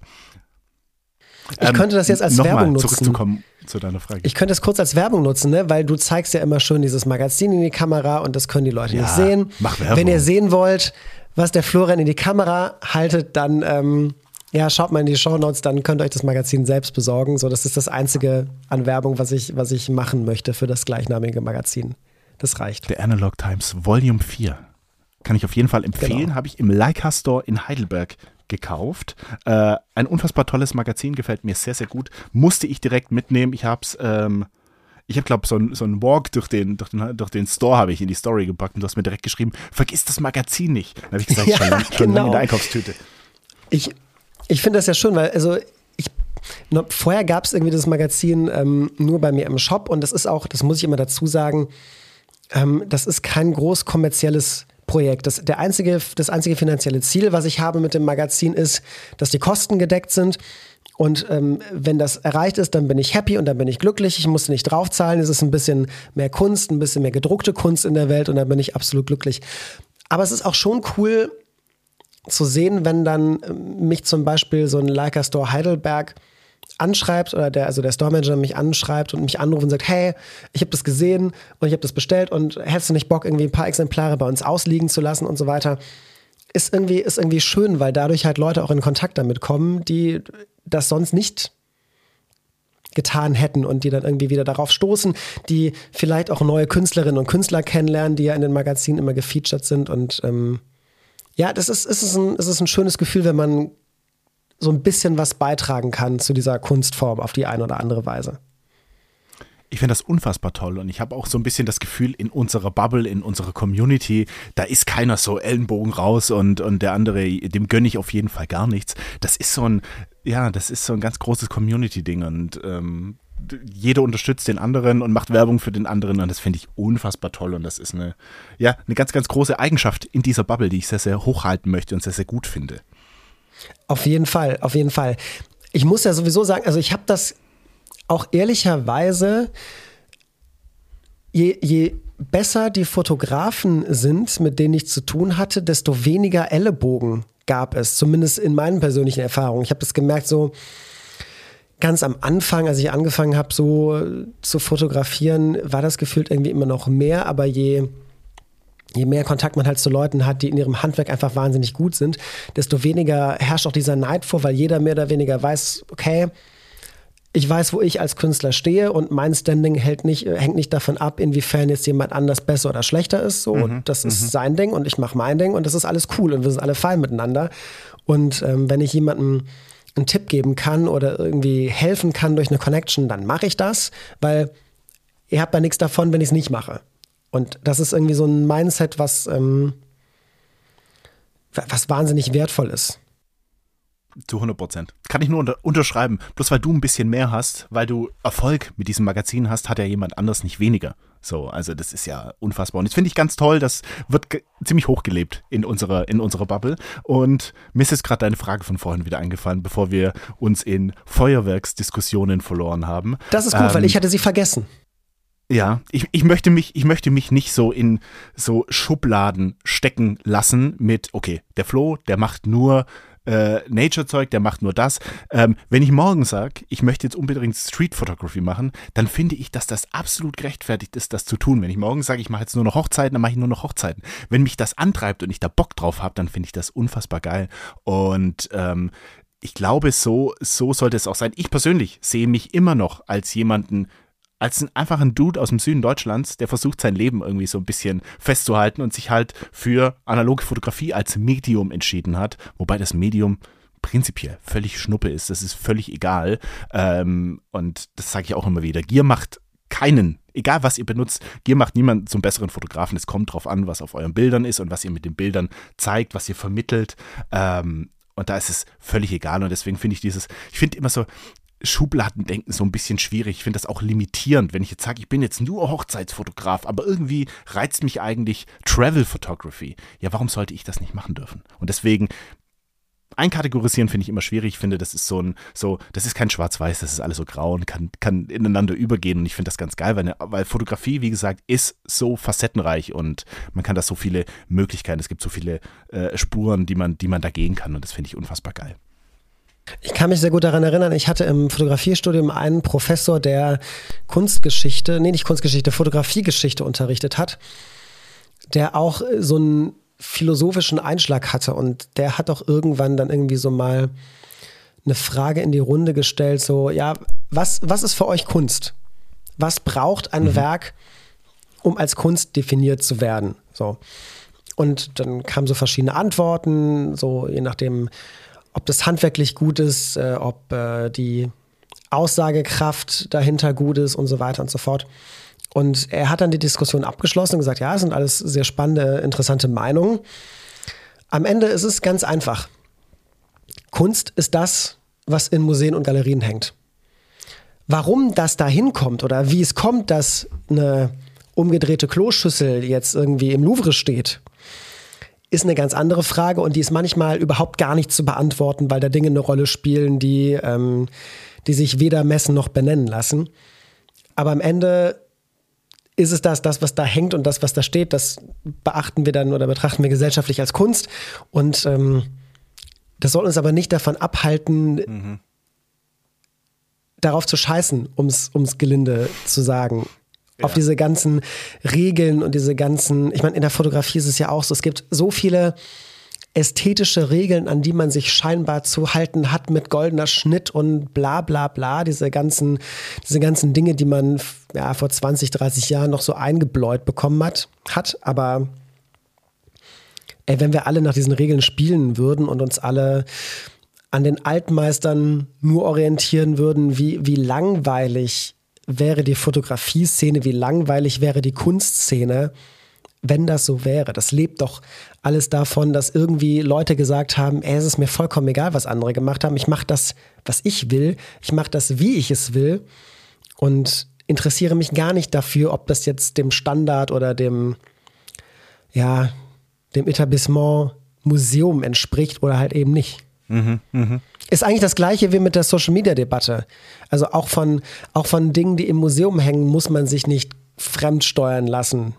S2: Ich ähm, könnte das jetzt als Werbung nutzen.
S1: Zurückzukommen zu deiner Frage.
S2: Ich könnte es kurz als Werbung nutzen, ne? weil du zeigst ja immer schön dieses Magazin in die Kamera und das können die Leute ja, nicht sehen.
S1: Mach Werbung.
S2: Wenn ihr sehen wollt, was der Florian in die Kamera haltet, dann ähm, ja, schaut mal in die Show Notes, dann könnt ihr euch das Magazin selbst besorgen. So, das ist das einzige an Werbung, was ich, was ich machen möchte für das gleichnamige Magazin. Das reicht.
S1: Der Analog Times Volume 4. Kann ich auf jeden Fall empfehlen. Genau. Habe ich im Leica Store in Heidelberg gekauft. Äh, ein unfassbar tolles Magazin, gefällt mir sehr, sehr gut. Musste ich direkt mitnehmen. Ich habe es, ähm, ich habe, glaube so, ein, so einen Walk durch den, durch den, durch den Store habe ich in die Story gepackt und du hast mir direkt geschrieben, vergiss das Magazin nicht. Dann habe ich gesagt, <laughs> ja, schon, schon genau. lange in der Einkaufstüte.
S2: Ich, ich finde das ja schön, weil also ich vorher gab es irgendwie das Magazin ähm, nur bei mir im Shop und das ist auch, das muss ich immer dazu sagen, ähm, das ist kein groß kommerzielles Projekt. Das, der einzige, das einzige finanzielle Ziel, was ich habe mit dem Magazin, ist, dass die Kosten gedeckt sind. Und ähm, wenn das erreicht ist, dann bin ich happy und dann bin ich glücklich. Ich muss nicht draufzahlen. Es ist ein bisschen mehr Kunst, ein bisschen mehr gedruckte Kunst in der Welt und dann bin ich absolut glücklich. Aber es ist auch schon cool zu sehen, wenn dann ähm, mich zum Beispiel so ein Leica Store Heidelberg anschreibt oder der, also der Store Manager mich anschreibt und mich anruft und sagt, hey, ich habe das gesehen und ich habe das bestellt und hättest du nicht Bock, irgendwie ein paar Exemplare bei uns ausliegen zu lassen und so weiter, ist irgendwie, ist irgendwie schön, weil dadurch halt Leute auch in Kontakt damit kommen, die das sonst nicht getan hätten und die dann irgendwie wieder darauf stoßen, die vielleicht auch neue Künstlerinnen und Künstler kennenlernen, die ja in den Magazinen immer gefeatured sind und ähm, ja, das ist, ist, ein, ist ein schönes Gefühl, wenn man so ein bisschen was beitragen kann zu dieser Kunstform auf die eine oder andere Weise.
S1: Ich finde das unfassbar toll und ich habe auch so ein bisschen das Gefühl, in unserer Bubble, in unserer Community, da ist keiner so Ellenbogen raus und, und der andere, dem gönne ich auf jeden Fall gar nichts. Das ist so ein, ja, das ist so ein ganz großes Community-Ding und ähm, jeder unterstützt den anderen und macht Werbung für den anderen und das finde ich unfassbar toll und das ist eine, ja, eine ganz, ganz große Eigenschaft in dieser Bubble, die ich sehr, sehr hochhalten möchte und sehr, sehr gut finde.
S2: Auf jeden Fall, auf jeden Fall. Ich muss ja sowieso sagen, also ich habe das auch ehrlicherweise, je, je besser die Fotografen sind, mit denen ich zu tun hatte, desto weniger Ellenbogen gab es, zumindest in meinen persönlichen Erfahrungen. Ich habe das gemerkt, so ganz am Anfang, als ich angefangen habe, so zu fotografieren, war das gefühlt irgendwie immer noch mehr, aber je je mehr Kontakt man halt zu Leuten hat, die in ihrem Handwerk einfach wahnsinnig gut sind, desto weniger herrscht auch dieser Neid vor, weil jeder mehr oder weniger weiß, okay, ich weiß, wo ich als Künstler stehe und mein Standing hält nicht, hängt nicht davon ab, inwiefern jetzt jemand anders besser oder schlechter ist. So, mhm, das ist mhm. sein Ding und ich mache mein Ding und das ist alles cool und wir sind alle fein miteinander. Und ähm, wenn ich jemandem einen Tipp geben kann oder irgendwie helfen kann durch eine Connection, dann mache ich das, weil ihr habt da nichts davon, wenn ich es nicht mache. Und das ist irgendwie so ein Mindset, was, ähm, was wahnsinnig wertvoll ist.
S1: Zu 100 Prozent. Kann ich nur unter unterschreiben. Bloß weil du ein bisschen mehr hast, weil du Erfolg mit diesem Magazin hast, hat ja jemand anders nicht weniger. So, also das ist ja unfassbar. Und das finde ich ganz toll. Das wird ziemlich hochgelebt in unserer, in unserer Bubble. Und mir ist gerade deine Frage von vorhin wieder eingefallen, bevor wir uns in Feuerwerksdiskussionen verloren haben.
S2: Das ist gut, ähm, weil ich hatte sie vergessen.
S1: Ja, ich, ich, möchte mich, ich möchte mich nicht so in so Schubladen stecken lassen mit, okay, der Flo, der macht nur äh, Nature-Zeug, der macht nur das. Ähm, wenn ich morgen sage, ich möchte jetzt unbedingt Street Photography machen, dann finde ich, dass das absolut gerechtfertigt ist, das zu tun. Wenn ich morgen sage, ich mache jetzt nur noch Hochzeiten, dann mache ich nur noch Hochzeiten. Wenn mich das antreibt und ich da Bock drauf habe, dann finde ich das unfassbar geil. Und ähm, ich glaube, so, so sollte es auch sein. Ich persönlich sehe mich immer noch als jemanden, als ein einfachen Dude aus dem Süden Deutschlands, der versucht, sein Leben irgendwie so ein bisschen festzuhalten und sich halt für analoge Fotografie als Medium entschieden hat, wobei das Medium prinzipiell völlig Schnuppe ist, das ist völlig egal. Ähm, und das sage ich auch immer wieder. Gier macht keinen, egal was ihr benutzt, Gier macht niemanden zum besseren Fotografen. Es kommt drauf an, was auf euren Bildern ist und was ihr mit den Bildern zeigt, was ihr vermittelt. Ähm, und da ist es völlig egal. Und deswegen finde ich dieses, ich finde immer so, Schubladendenken so ein bisschen schwierig. Ich finde das auch limitierend, wenn ich jetzt sage, ich bin jetzt nur Hochzeitsfotograf, aber irgendwie reizt mich eigentlich Travel Photography. Ja, warum sollte ich das nicht machen dürfen? Und deswegen einkategorisieren finde ich immer schwierig. Ich finde, das ist so ein, so, das ist kein Schwarz-Weiß, das ist alles so grau und kann, kann ineinander übergehen. Und ich finde das ganz geil, weil, weil Fotografie, wie gesagt, ist so facettenreich und man kann da so viele Möglichkeiten, es gibt so viele äh, Spuren, die man, die man da gehen kann. Und das finde ich unfassbar geil.
S2: Ich kann mich sehr gut daran erinnern, ich hatte im Fotografiestudium einen Professor, der Kunstgeschichte, nee, nicht Kunstgeschichte, Fotografiegeschichte unterrichtet hat, der auch so einen philosophischen Einschlag hatte und der hat auch irgendwann dann irgendwie so mal eine Frage in die Runde gestellt, so, ja, was, was ist für euch Kunst? Was braucht ein mhm. Werk, um als Kunst definiert zu werden? So. Und dann kamen so verschiedene Antworten, so je nachdem, ob das handwerklich gut ist, äh, ob äh, die Aussagekraft dahinter gut ist und so weiter und so fort. Und er hat dann die Diskussion abgeschlossen und gesagt, ja, es sind alles sehr spannende, interessante Meinungen. Am Ende ist es ganz einfach. Kunst ist das, was in Museen und Galerien hängt. Warum das da hinkommt oder wie es kommt, dass eine umgedrehte Kloschüssel jetzt irgendwie im Louvre steht ist eine ganz andere Frage und die ist manchmal überhaupt gar nicht zu beantworten, weil da Dinge eine Rolle spielen, die, ähm, die sich weder messen noch benennen lassen. Aber am Ende ist es das, das, was da hängt und das, was da steht, das beachten wir dann oder betrachten wir gesellschaftlich als Kunst. Und ähm, das soll uns aber nicht davon abhalten, mhm. darauf zu scheißen, um es gelinde zu sagen auf diese ganzen Regeln und diese ganzen, ich meine, in der Fotografie ist es ja auch so, es gibt so viele ästhetische Regeln, an die man sich scheinbar zu halten hat mit goldener Schnitt und bla bla bla, diese ganzen, diese ganzen Dinge, die man ja, vor 20, 30 Jahren noch so eingebläut bekommen hat, hat. Aber ey, wenn wir alle nach diesen Regeln spielen würden und uns alle an den Altmeistern nur orientieren würden, wie, wie langweilig wäre die Fotografie-Szene, wie langweilig wäre die Kunstszene, wenn das so wäre. Das lebt doch alles davon, dass irgendwie Leute gesagt haben, ey, es ist mir vollkommen egal, was andere gemacht haben. Ich mache das, was ich will. Ich mache das, wie ich es will. Und interessiere mich gar nicht dafür, ob das jetzt dem Standard oder dem, ja, dem Etablissement Museum entspricht oder halt eben nicht. Mhm, mh. Ist eigentlich das gleiche wie mit der Social Media Debatte. Also auch von, auch von Dingen, die im Museum hängen, muss man sich nicht fremdsteuern lassen.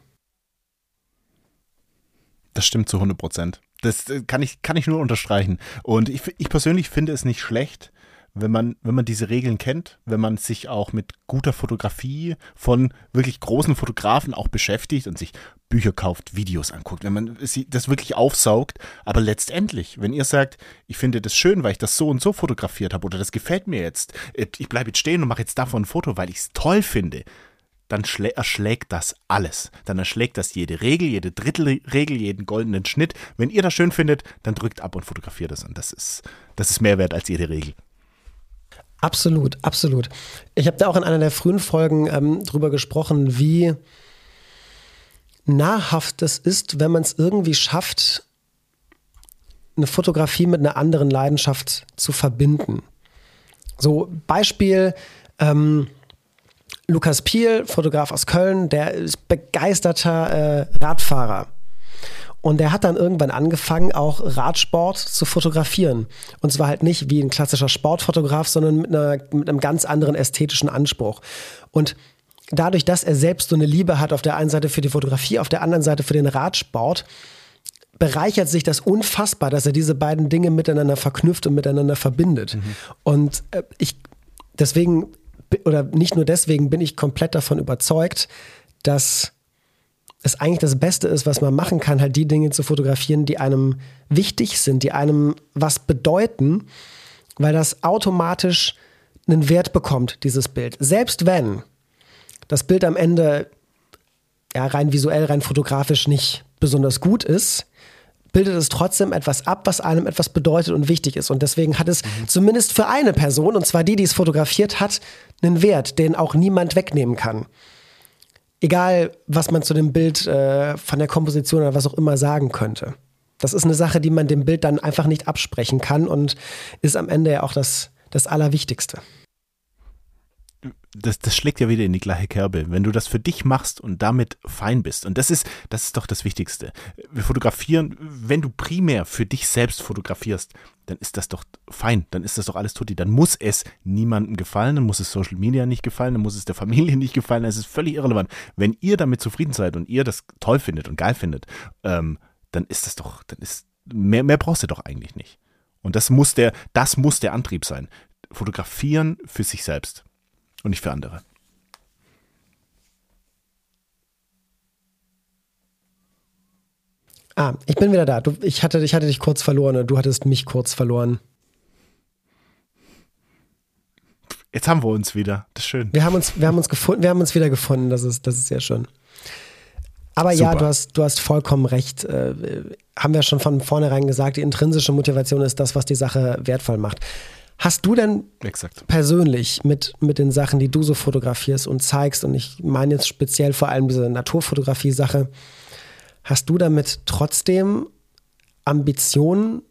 S1: Das stimmt zu 100 Prozent. Das äh, kann ich, kann ich nur unterstreichen. Und ich, ich persönlich finde es nicht schlecht, wenn man, wenn man diese Regeln kennt, wenn man sich auch mit guter Fotografie von wirklich großen Fotografen auch beschäftigt und sich Bücher kauft, Videos anguckt, wenn man das wirklich aufsaugt. Aber letztendlich, wenn ihr sagt, ich finde das schön, weil ich das so und so fotografiert habe oder das gefällt mir jetzt, äh, ich bleibe jetzt stehen und mache jetzt davon ein Foto, weil ich es toll finde, dann erschlägt das alles. Dann erschlägt das jede Regel, jede Drittelregel, jeden goldenen Schnitt. Wenn ihr das schön findet, dann drückt ab und fotografiert es. Und das ist, das ist mehr wert als jede Regel.
S2: Absolut, absolut. Ich habe da auch in einer der frühen Folgen ähm, drüber gesprochen, wie nahrhaft es ist, wenn man es irgendwie schafft, eine Fotografie mit einer anderen Leidenschaft zu verbinden. So Beispiel, ähm, Lukas Piel, Fotograf aus Köln, der ist begeisterter äh, Radfahrer. Und der hat dann irgendwann angefangen, auch Radsport zu fotografieren. Und zwar halt nicht wie ein klassischer Sportfotograf, sondern mit, einer, mit einem ganz anderen ästhetischen Anspruch. Und dadurch, dass er selbst so eine Liebe hat, auf der einen Seite für die Fotografie, auf der anderen Seite für den Radsport, bereichert sich das unfassbar, dass er diese beiden Dinge miteinander verknüpft und miteinander verbindet. Mhm. Und äh, ich, deswegen, oder nicht nur deswegen, bin ich komplett davon überzeugt, dass es eigentlich das Beste ist, was man machen kann, halt die Dinge zu fotografieren, die einem wichtig sind, die einem was bedeuten, weil das automatisch einen Wert bekommt, dieses Bild. Selbst wenn das Bild am Ende ja, rein visuell, rein fotografisch nicht besonders gut ist, bildet es trotzdem etwas ab, was einem etwas bedeutet und wichtig ist. Und deswegen hat es mhm. zumindest für eine Person, und zwar die, die es fotografiert hat, einen Wert, den auch niemand wegnehmen kann egal was man zu dem Bild äh, von der Komposition oder was auch immer sagen könnte. Das ist eine Sache, die man dem Bild dann einfach nicht absprechen kann und ist am Ende ja auch das, das Allerwichtigste
S1: das, das schlägt ja wieder in die gleiche Kerbe. Wenn du das für dich machst und damit fein bist, und das ist, das ist doch das Wichtigste. Wir fotografieren, wenn du primär für dich selbst fotografierst, dann ist das doch fein, dann ist das doch alles tutti. Dann muss es niemandem gefallen, dann muss es Social Media nicht gefallen, dann muss es der Familie <laughs> nicht gefallen, das ist völlig irrelevant. Wenn ihr damit zufrieden seid und ihr das toll findet und geil findet, ähm, dann ist das doch, dann ist, mehr, mehr brauchst du doch eigentlich nicht. Und das muss der, das muss der Antrieb sein. Fotografieren für sich selbst und nicht für andere.
S2: Ah, ich bin wieder da. Du, ich, hatte, ich hatte dich kurz verloren du hattest mich kurz verloren.
S1: Jetzt haben wir uns wieder. Das ist schön.
S2: Wir haben uns, wir haben uns gefunden, wir haben uns wieder gefunden. Das ist, das ist sehr schön. Aber Super. ja, du hast, du hast vollkommen recht. Äh, haben wir schon von vornherein gesagt, die intrinsische Motivation ist das, was die Sache wertvoll macht. Hast du denn Exakt. persönlich mit, mit den Sachen, die du so fotografierst und zeigst, und ich meine jetzt speziell vor allem diese Naturfotografie-Sache, hast du damit trotzdem Ambitionen,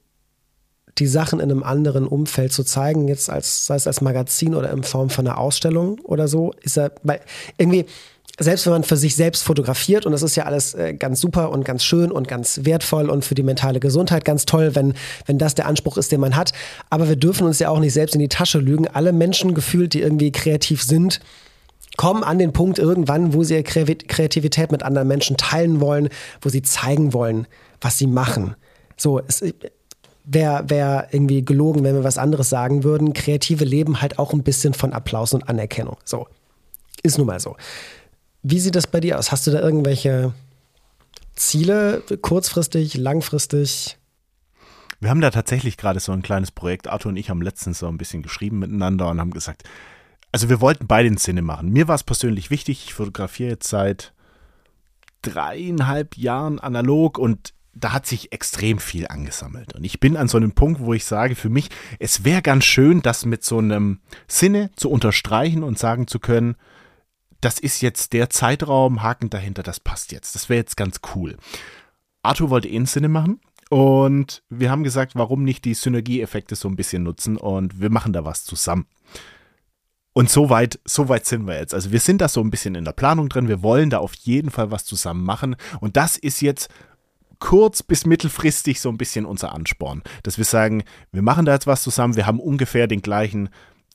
S2: die Sachen in einem anderen Umfeld zu zeigen, jetzt als, sei es als Magazin oder in Form von einer Ausstellung oder so? Ist er, weil irgendwie, selbst wenn man für sich selbst fotografiert, und das ist ja alles äh, ganz super und ganz schön und ganz wertvoll und für die mentale Gesundheit ganz toll, wenn, wenn das der Anspruch ist, den man hat. Aber wir dürfen uns ja auch nicht selbst in die Tasche lügen. Alle Menschen gefühlt, die irgendwie kreativ sind, kommen an den Punkt irgendwann, wo sie ihre Kreativität mit anderen Menschen teilen wollen, wo sie zeigen wollen, was sie machen. So, es wäre wär irgendwie gelogen, wenn wir was anderes sagen würden. Kreative leben halt auch ein bisschen von Applaus und Anerkennung. So, ist nun mal so. Wie sieht das bei dir aus? Hast du da irgendwelche Ziele, kurzfristig, langfristig?
S1: Wir haben da tatsächlich gerade so ein kleines Projekt. Arthur und ich haben letztens so ein bisschen geschrieben miteinander und haben gesagt, also wir wollten beide in Szene machen. Mir war es persönlich wichtig. Ich fotografiere jetzt seit dreieinhalb Jahren analog und da hat sich extrem viel angesammelt. Und ich bin an so einem Punkt, wo ich sage, für mich, es wäre ganz schön, das mit so einem Sinne zu unterstreichen und sagen zu können, das ist jetzt der Zeitraum, Haken dahinter, das passt jetzt. Das wäre jetzt ganz cool. Arthur wollte eh einen Sinne machen und wir haben gesagt, warum nicht die Synergieeffekte so ein bisschen nutzen und wir machen da was zusammen. Und so weit, so weit sind wir jetzt. Also wir sind da so ein bisschen in der Planung drin. Wir wollen da auf jeden Fall was zusammen machen. Und das ist jetzt kurz bis mittelfristig so ein bisschen unser Ansporn, dass wir sagen, wir machen da jetzt was zusammen. Wir haben ungefähr den gleichen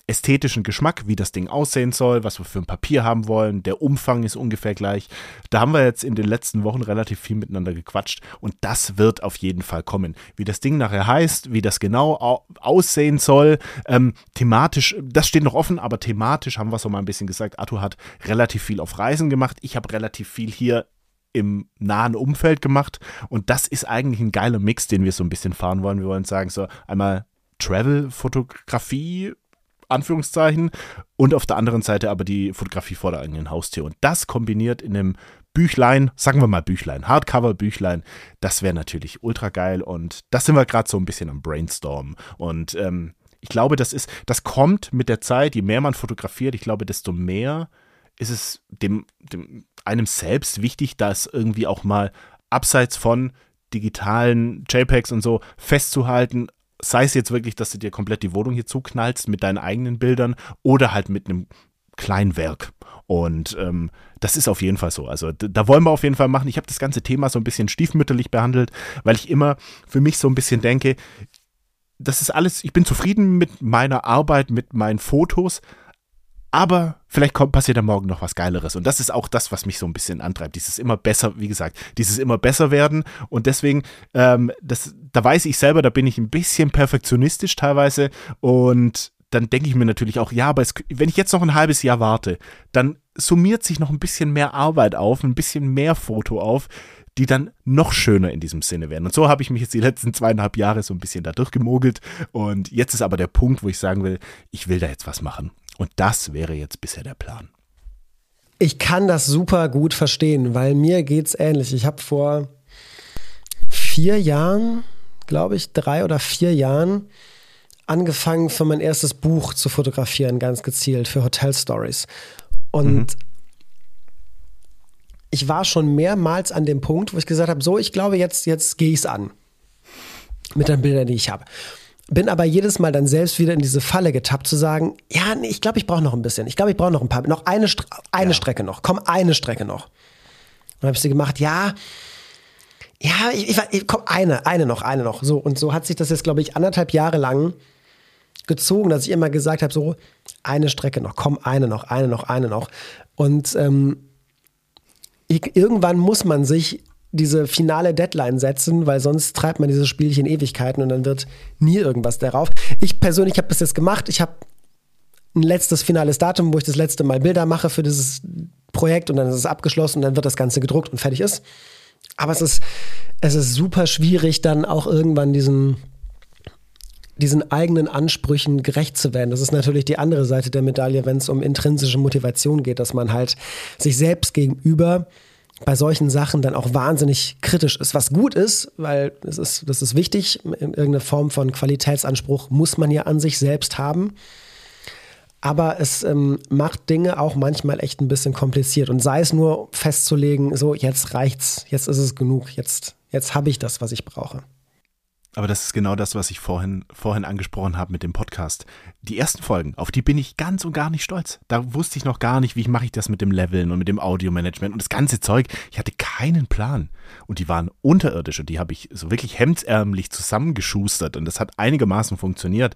S1: ästhetischen Geschmack, wie das Ding aussehen soll, was wir für ein Papier haben wollen. Der Umfang ist ungefähr gleich. Da haben wir jetzt in den letzten Wochen relativ viel miteinander gequatscht und das wird auf jeden Fall kommen. Wie das Ding nachher heißt, wie das genau aussehen soll, ähm, thematisch, das steht noch offen, aber thematisch haben wir es auch mal ein bisschen gesagt. Arthur hat relativ viel auf Reisen gemacht. Ich habe relativ viel hier im nahen Umfeld gemacht und das ist eigentlich ein geiler Mix, den wir so ein bisschen fahren wollen. Wir wollen sagen, so einmal Travel-Fotografie Anführungszeichen, und auf der anderen Seite aber die Fotografie vor der eigenen Haustür. Und das kombiniert in einem Büchlein, sagen wir mal Büchlein, Hardcover-Büchlein, das wäre natürlich ultra geil und das sind wir gerade so ein bisschen am Brainstorm. Und ähm, ich glaube, das ist, das kommt mit der Zeit, je mehr man fotografiert, ich glaube, desto mehr ist es dem, dem einem selbst wichtig, dass irgendwie auch mal abseits von digitalen JPEGs und so festzuhalten, sei es jetzt wirklich, dass du dir komplett die Wohnung hier zuknallst mit deinen eigenen Bildern oder halt mit einem kleinen Werk. Und ähm, das ist auf jeden Fall so. Also da wollen wir auf jeden Fall machen. Ich habe das ganze Thema so ein bisschen stiefmütterlich behandelt, weil ich immer für mich so ein bisschen denke, das ist alles, ich bin zufrieden mit meiner Arbeit, mit meinen Fotos, aber vielleicht kommt, passiert am Morgen noch was Geileres. Und das ist auch das, was mich so ein bisschen antreibt. Dieses immer besser, wie gesagt, dieses immer besser werden. Und deswegen, ähm, das, da weiß ich selber, da bin ich ein bisschen perfektionistisch teilweise. Und dann denke ich mir natürlich auch, ja, aber es, wenn ich jetzt noch ein halbes Jahr warte, dann summiert sich noch ein bisschen mehr Arbeit auf, ein bisschen mehr Foto auf, die dann noch schöner in diesem Sinne werden. Und so habe ich mich jetzt die letzten zweieinhalb Jahre so ein bisschen da durchgemogelt. Und jetzt ist aber der Punkt, wo ich sagen will, ich will da jetzt was machen. Und das wäre jetzt bisher der Plan.
S2: Ich kann das super gut verstehen, weil mir geht es ähnlich. Ich habe vor vier Jahren, glaube ich, drei oder vier Jahren angefangen für mein erstes Buch zu fotografieren, ganz gezielt für Hotel Stories. Und mhm. ich war schon mehrmals an dem Punkt, wo ich gesagt habe, so, ich glaube, jetzt, jetzt gehe ich es an. Mit den Bildern, die ich habe. Bin aber jedes Mal dann selbst wieder in diese Falle getappt, zu sagen, ja, nee, ich glaube, ich brauche noch ein bisschen. Ich glaube, ich brauche noch ein paar, noch eine, Stre eine ja. Strecke noch. Komm, eine Strecke noch. Und dann habe ich sie gemacht, ja, ja, ich, ich, komm, eine, eine noch, eine noch. So, und so hat sich das jetzt, glaube ich, anderthalb Jahre lang gezogen, dass ich immer gesagt habe, so, eine Strecke noch, komm, eine noch, eine noch, eine noch. Und ähm, ich, irgendwann muss man sich diese finale Deadline setzen, weil sonst treibt man dieses Spielchen Ewigkeiten und dann wird nie irgendwas darauf. Ich persönlich habe das jetzt gemacht. Ich habe ein letztes finales Datum, wo ich das letzte Mal Bilder mache für dieses Projekt und dann ist es abgeschlossen und dann wird das Ganze gedruckt und fertig ist. Aber es ist, es ist super schwierig, dann auch irgendwann diesen, diesen eigenen Ansprüchen gerecht zu werden. Das ist natürlich die andere Seite der Medaille, wenn es um intrinsische Motivation geht, dass man halt sich selbst gegenüber bei solchen Sachen dann auch wahnsinnig kritisch ist, was gut ist, weil es ist, das ist wichtig. Irgendeine Form von Qualitätsanspruch muss man ja an sich selbst haben. Aber es ähm, macht Dinge auch manchmal echt ein bisschen kompliziert. Und sei es nur festzulegen, so jetzt reicht's, jetzt ist es genug, jetzt, jetzt habe ich das, was ich brauche.
S1: Aber das ist genau das, was ich vorhin, vorhin angesprochen habe mit dem Podcast. Die ersten Folgen, auf die bin ich ganz und gar nicht stolz. Da wusste ich noch gar nicht, wie mache ich das mit dem Leveln und mit dem Audiomanagement und das ganze Zeug. Ich hatte keinen Plan. Und die waren unterirdisch und die habe ich so wirklich hemdsärmlich zusammengeschustert und das hat einigermaßen funktioniert.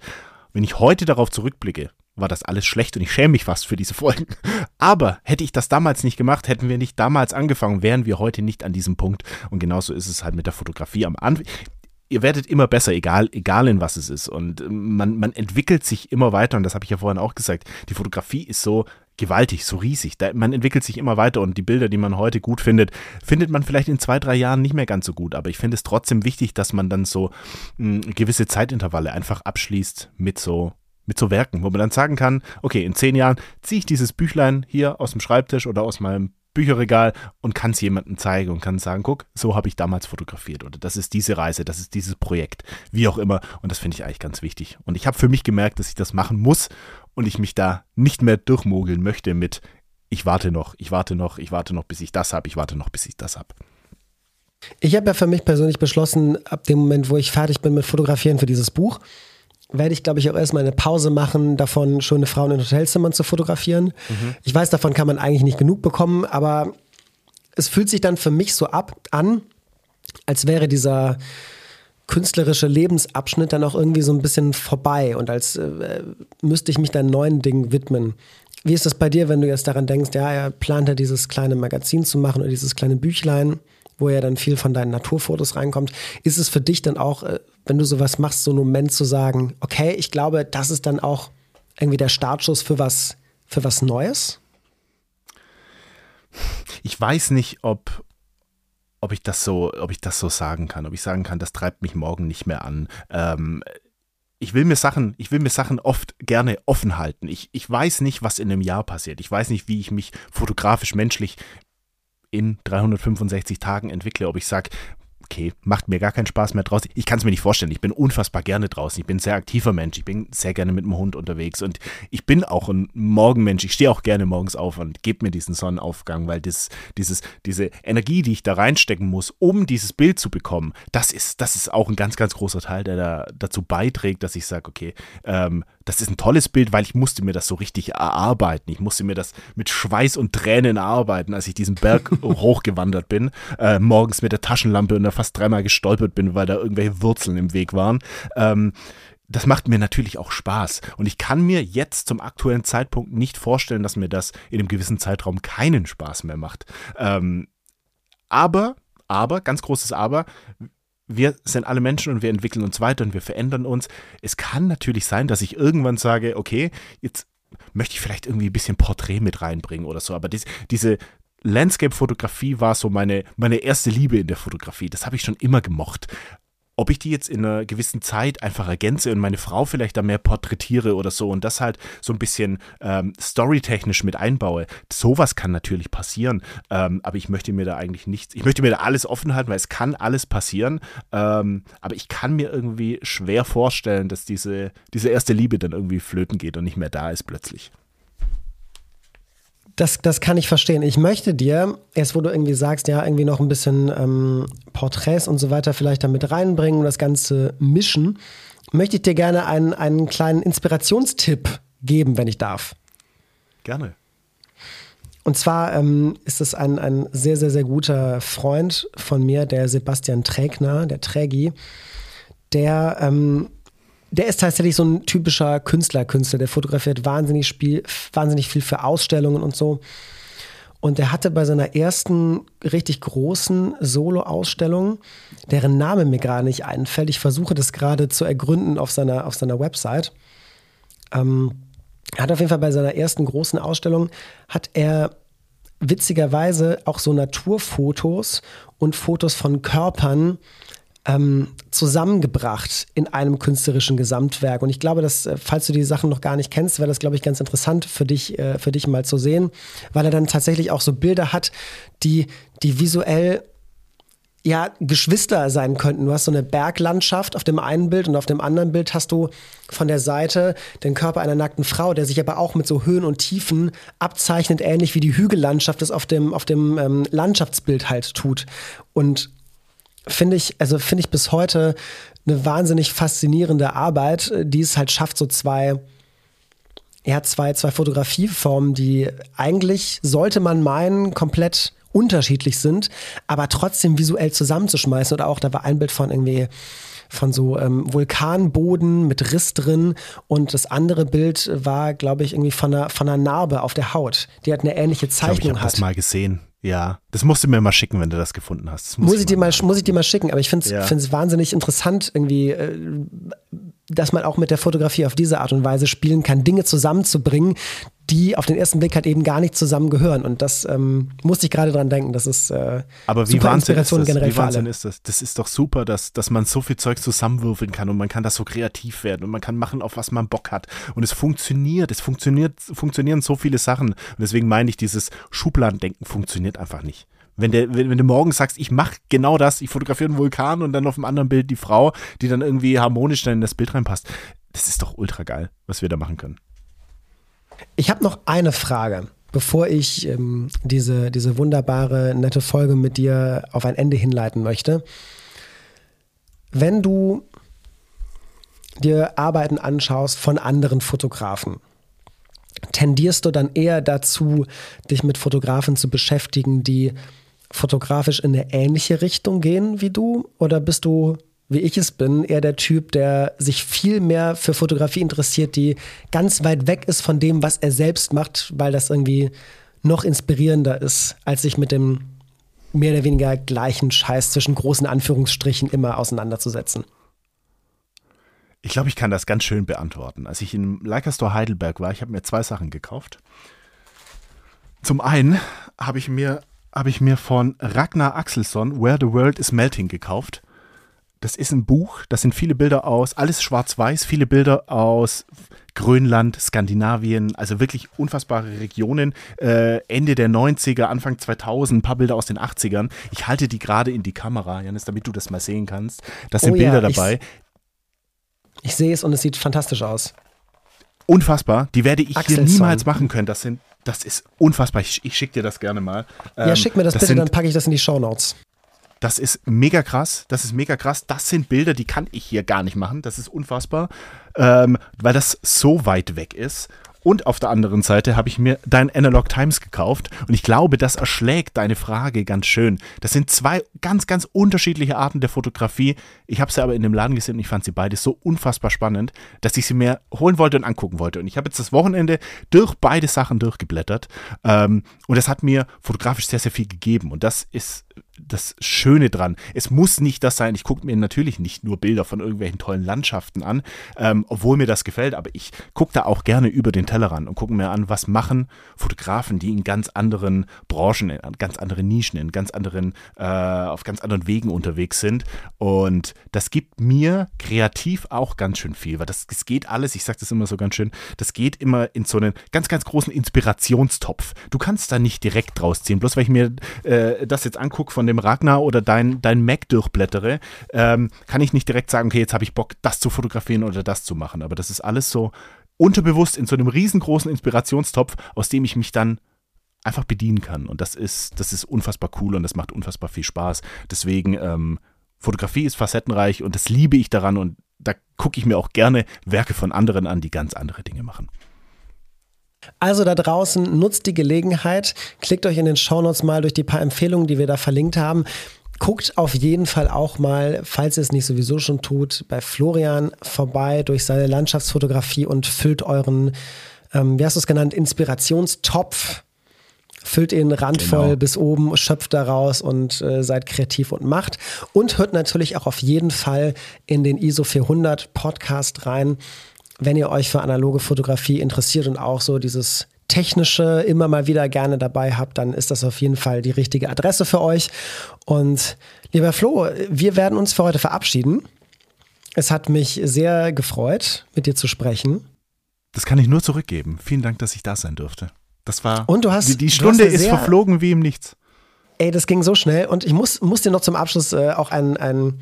S1: Wenn ich heute darauf zurückblicke, war das alles schlecht und ich schäme mich fast für diese Folgen. <laughs> Aber hätte ich das damals nicht gemacht, hätten wir nicht damals angefangen, wären wir heute nicht an diesem Punkt. Und genauso ist es halt mit der Fotografie am Anfang ihr werdet immer besser, egal, egal in was es ist. Und ähm, man, man entwickelt sich immer weiter, und das habe ich ja vorhin auch gesagt. Die Fotografie ist so gewaltig, so riesig. Da, man entwickelt sich immer weiter und die Bilder, die man heute gut findet, findet man vielleicht in zwei, drei Jahren nicht mehr ganz so gut. Aber ich finde es trotzdem wichtig, dass man dann so mh, hm, gewisse Zeitintervalle einfach abschließt mit so mit so Werken, wo man dann sagen kann, okay, in zehn Jahren ziehe ich dieses Büchlein hier aus dem Schreibtisch oder aus meinem Bücherregal und kann es jemandem zeigen und kann sagen, guck, so habe ich damals fotografiert oder das ist diese Reise, das ist dieses Projekt, wie auch immer. Und das finde ich eigentlich ganz wichtig. Und ich habe für mich gemerkt, dass ich das machen muss und ich mich da nicht mehr durchmogeln möchte mit, ich warte noch, ich warte noch, ich warte noch, bis ich das habe, ich warte noch, bis ich das habe.
S2: Ich habe ja für mich persönlich beschlossen, ab dem Moment, wo ich fertig bin mit Fotografieren für dieses Buch, werde ich, glaube ich, auch erstmal eine Pause machen, davon schöne Frauen in Hotelzimmern zu fotografieren. Mhm. Ich weiß, davon kann man eigentlich nicht genug bekommen, aber es fühlt sich dann für mich so ab an, als wäre dieser künstlerische Lebensabschnitt dann auch irgendwie so ein bisschen vorbei und als äh, müsste ich mich dann neuen Dingen widmen. Wie ist das bei dir, wenn du jetzt daran denkst, ja, er plant ja dieses kleine Magazin zu machen oder dieses kleine Büchlein? Wo ja dann viel von deinen Naturfotos reinkommt. Ist es für dich dann auch, äh, wenn du sowas machst, so ein Moment zu sagen, okay, ich glaube, das ist dann auch irgendwie der Startschuss für was, für was Neues?
S1: Ich weiß nicht, ob, ob ich das so, ob ich das so sagen kann, ob ich sagen kann, das treibt mich morgen nicht mehr an. Ähm, ich will mir Sachen, ich will mir Sachen oft gerne offen halten. Ich, ich weiß nicht, was in einem Jahr passiert. Ich weiß nicht, wie ich mich fotografisch, menschlich in 365 Tagen entwickle, ob ich sage, okay, macht mir gar keinen Spaß mehr draußen. Ich kann es mir nicht vorstellen. Ich bin unfassbar gerne draußen. Ich bin ein sehr aktiver Mensch. Ich bin sehr gerne mit dem Hund unterwegs und ich bin auch ein Morgenmensch. Ich stehe auch gerne morgens auf und gebe mir diesen Sonnenaufgang, weil das, dieses, diese Energie, die ich da reinstecken muss, um dieses Bild zu bekommen, das ist, das ist auch ein ganz, ganz großer Teil, der da dazu beiträgt, dass ich sage, okay, ähm, das ist ein tolles Bild, weil ich musste mir das so richtig erarbeiten. Ich musste mir das mit Schweiß und Tränen erarbeiten, als ich diesen Berg <laughs> hochgewandert bin, äh, morgens mit der Taschenlampe und da fast dreimal gestolpert bin, weil da irgendwelche Wurzeln im Weg waren. Ähm, das macht mir natürlich auch Spaß. Und ich kann mir jetzt zum aktuellen Zeitpunkt nicht vorstellen, dass mir das in einem gewissen Zeitraum keinen Spaß mehr macht. Ähm, aber, aber, ganz großes Aber, wir sind alle Menschen und wir entwickeln uns weiter und wir verändern uns. Es kann natürlich sein, dass ich irgendwann sage, okay, jetzt möchte ich vielleicht irgendwie ein bisschen Porträt mit reinbringen oder so. Aber dies, diese Landscape-Fotografie war so meine, meine erste Liebe in der Fotografie. Das habe ich schon immer gemocht ob ich die jetzt in einer gewissen Zeit einfach ergänze und meine Frau vielleicht da mehr porträtiere oder so und das halt so ein bisschen ähm, storytechnisch mit einbaue. Sowas kann natürlich passieren, ähm, aber ich möchte mir da eigentlich nichts, ich möchte mir da alles offen halten, weil es kann alles passieren, ähm, aber ich kann mir irgendwie schwer vorstellen, dass diese, diese erste Liebe dann irgendwie flöten geht und nicht mehr da ist plötzlich.
S2: Das, das kann ich verstehen. Ich möchte dir, erst wo du irgendwie sagst, ja, irgendwie noch ein bisschen ähm, Porträts und so weiter vielleicht damit reinbringen und das Ganze mischen, möchte ich dir gerne einen, einen kleinen Inspirationstipp geben, wenn ich darf.
S1: Gerne.
S2: Und zwar ähm, ist es ein, ein sehr, sehr, sehr guter Freund von mir, der Sebastian Trägner, der Trägi, der ähm, der ist tatsächlich so ein typischer Künstler-Künstler. Der fotografiert wahnsinnig, Spiel, wahnsinnig viel für Ausstellungen und so. Und der hatte bei seiner ersten richtig großen Solo-Ausstellung, deren Name mir gerade nicht einfällt, ich versuche das gerade zu ergründen auf seiner, auf seiner Website. Ähm, hat auf jeden Fall bei seiner ersten großen Ausstellung, hat er witzigerweise auch so Naturfotos und Fotos von Körpern ähm, zusammengebracht in einem künstlerischen Gesamtwerk. Und ich glaube, dass, äh, falls du die Sachen noch gar nicht kennst, wäre das, glaube ich, ganz interessant für dich, äh, für dich mal zu sehen, weil er dann tatsächlich auch so Bilder hat, die, die visuell ja, Geschwister sein könnten. Du hast so eine Berglandschaft auf dem einen Bild und auf dem anderen Bild hast du von der Seite den Körper einer nackten Frau, der sich aber auch mit so Höhen und Tiefen abzeichnet, ähnlich wie die Hügellandschaft es auf dem, auf dem ähm, Landschaftsbild halt tut. Und finde ich, also finde ich bis heute eine wahnsinnig faszinierende Arbeit, die es halt schafft, so zwei, ja, zwei, zwei Fotografieformen, die eigentlich, sollte man meinen, komplett unterschiedlich sind, aber trotzdem visuell zusammenzuschmeißen. Oder auch, da war ein Bild von irgendwie von so ähm, Vulkanboden mit Riss drin und das andere Bild war, glaube ich, irgendwie von einer, von einer Narbe auf der Haut, die halt eine ähnliche Zeichnung ich glaub, ich
S1: hat. Ich das mal gesehen. Ja, das musst du mir mal schicken, wenn du das gefunden hast.
S2: Muss, muss, ich dir mal, muss ich dir mal schicken, aber ich finde es ja. wahnsinnig interessant, irgendwie, äh, dass man auch mit der Fotografie auf diese Art und Weise spielen kann, Dinge zusammenzubringen, die auf den ersten Blick halt eben gar nicht zusammengehören. Und das ähm, musste ich gerade dran denken. Das ist äh,
S1: Aber wie super Inspiration generell wie Wahnsinn ist das? Das ist doch super, dass, dass man so viel Zeug zusammenwürfeln kann und man kann das so kreativ werden und man kann machen, auf was man Bock hat. Und es funktioniert. Es funktioniert, funktionieren so viele Sachen. Und deswegen meine ich, dieses Schubladendenken funktioniert einfach nicht. Wenn, der, wenn, wenn, du morgen sagst, ich mache genau das, ich fotografiere einen Vulkan und dann auf dem anderen Bild die Frau, die dann irgendwie harmonisch dann in das Bild reinpasst, das ist doch ultra geil, was wir da machen können.
S2: Ich habe noch eine Frage, bevor ich ähm, diese, diese wunderbare, nette Folge mit dir auf ein Ende hinleiten möchte. Wenn du dir Arbeiten anschaust von anderen Fotografen, tendierst du dann eher dazu, dich mit Fotografen zu beschäftigen, die fotografisch in eine ähnliche Richtung gehen wie du? Oder bist du wie ich es bin, eher der Typ, der sich viel mehr für Fotografie interessiert, die ganz weit weg ist von dem, was er selbst macht, weil das irgendwie noch inspirierender ist, als sich mit dem mehr oder weniger gleichen Scheiß zwischen großen Anführungsstrichen immer auseinanderzusetzen.
S1: Ich glaube, ich kann das ganz schön beantworten. Als ich im Leica Store Heidelberg war, ich habe mir zwei Sachen gekauft. Zum einen habe ich mir habe ich mir von Ragnar Axelsson Where the World is Melting gekauft das ist ein Buch, da sind viele Bilder aus, alles schwarz-weiß, viele Bilder aus Grönland, Skandinavien, also wirklich unfassbare Regionen. Äh, Ende der 90er, Anfang 2000, ein paar Bilder aus den 80ern. Ich halte die gerade in die Kamera, Janis, damit du das mal sehen kannst. Das sind oh ja, Bilder dabei.
S2: Ich, ich sehe es und es sieht fantastisch aus.
S1: Unfassbar. Die werde ich Axelson. hier niemals machen können. Das sind das ist unfassbar. Ich, ich schicke dir das gerne mal.
S2: Ähm, ja, schick mir das, das bitte, sind, dann packe ich das in die Show Notes.
S1: Das ist mega krass. Das ist mega krass. Das sind Bilder, die kann ich hier gar nicht machen. Das ist unfassbar, ähm, weil das so weit weg ist. Und auf der anderen Seite habe ich mir dein Analog Times gekauft und ich glaube, das erschlägt deine Frage ganz schön. Das sind zwei ganz, ganz unterschiedliche Arten der Fotografie. Ich habe sie aber in dem Laden gesehen und ich fand sie beide so unfassbar spannend, dass ich sie mir holen wollte und angucken wollte. Und ich habe jetzt das Wochenende durch beide Sachen durchgeblättert ähm, und das hat mir fotografisch sehr, sehr viel gegeben. Und das ist das Schöne dran. Es muss nicht das sein. Ich gucke mir natürlich nicht nur Bilder von irgendwelchen tollen Landschaften an, ähm, obwohl mir das gefällt, aber ich gucke da auch gerne über den Tellerrand und gucke mir an, was machen Fotografen, die in ganz anderen Branchen, in ganz anderen Nischen, in ganz anderen, äh, auf ganz anderen Wegen unterwegs sind. Und das gibt mir kreativ auch ganz schön viel, weil das, das geht alles, ich sage das immer so ganz schön, das geht immer in so einen ganz, ganz großen Inspirationstopf. Du kannst da nicht direkt draus ziehen, bloß weil ich mir äh, das jetzt angucke von dem Ragnar oder dein, dein Mac durchblättere, ähm, kann ich nicht direkt sagen, okay, jetzt habe ich Bock, das zu fotografieren oder das zu machen. Aber das ist alles so unterbewusst in so einem riesengroßen Inspirationstopf, aus dem ich mich dann einfach bedienen kann. Und das ist, das ist unfassbar cool und das macht unfassbar viel Spaß. Deswegen, ähm, Fotografie ist facettenreich und das liebe ich daran und da gucke ich mir auch gerne Werke von anderen an, die ganz andere Dinge machen.
S2: Also da draußen nutzt die Gelegenheit, klickt euch in den Shownotes mal durch die paar Empfehlungen, die wir da verlinkt haben. Guckt auf jeden Fall auch mal, falls ihr es nicht sowieso schon tut, bei Florian vorbei durch seine Landschaftsfotografie und füllt euren, ähm, wie hast du es genannt, Inspirationstopf. Füllt ihn randvoll genau. bis oben, schöpft daraus und äh, seid kreativ und macht. Und hört natürlich auch auf jeden Fall in den ISO 400 Podcast rein wenn ihr euch für analoge Fotografie interessiert und auch so dieses technische immer mal wieder gerne dabei habt, dann ist das auf jeden Fall die richtige Adresse für euch. Und lieber Flo, wir werden uns für heute verabschieden. Es hat mich sehr gefreut, mit dir zu sprechen.
S1: Das kann ich nur zurückgeben. Vielen Dank, dass ich da sein durfte. Das war.
S2: Und du hast.
S1: Die, die Stunde ist verflogen wie im Nichts.
S2: Ey, das ging so schnell. Und ich muss, muss dir noch zum Abschluss äh, auch ein, ein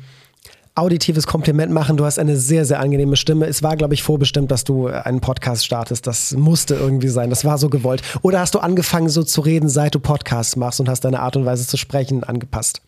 S2: auditives Kompliment machen. Du hast eine sehr, sehr angenehme Stimme. Es war, glaube ich, vorbestimmt, dass du einen Podcast startest. Das musste irgendwie sein. Das war so gewollt. Oder hast du angefangen, so zu reden, seit du Podcasts machst und hast deine Art und Weise zu sprechen angepasst?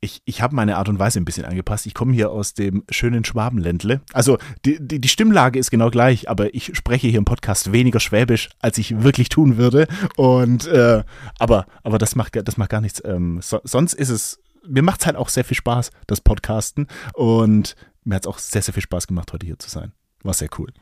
S1: Ich, ich habe meine Art und Weise ein bisschen angepasst. Ich komme hier aus dem schönen Schwabenländle. Also die, die, die, Stimmlage ist genau gleich, aber ich spreche hier im Podcast weniger Schwäbisch, als ich wirklich tun würde. Und äh, aber, aber das macht, das macht gar nichts. Ähm, so, sonst ist es mir macht es halt auch sehr viel Spaß, das Podcasten. Und mir hat es auch sehr, sehr viel Spaß gemacht, heute hier zu sein. War sehr cool.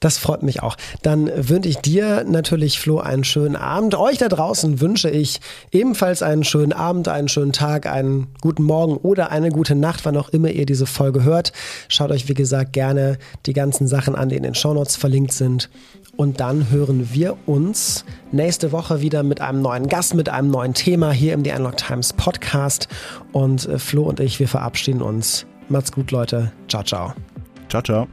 S2: Das freut mich auch. Dann wünsche ich dir natürlich, Flo, einen schönen Abend. Euch da draußen wünsche ich ebenfalls einen schönen Abend, einen schönen Tag, einen guten Morgen oder eine gute Nacht, wann auch immer ihr diese Folge hört. Schaut euch, wie gesagt, gerne die ganzen Sachen an, die in den Shownotes verlinkt sind. Und dann hören wir uns nächste Woche wieder mit einem neuen Gast, mit einem neuen Thema hier im The Unlock Times Podcast. Und äh, Flo und ich, wir verabschieden uns. Macht's gut, Leute. Ciao, ciao.
S1: Ciao, ciao.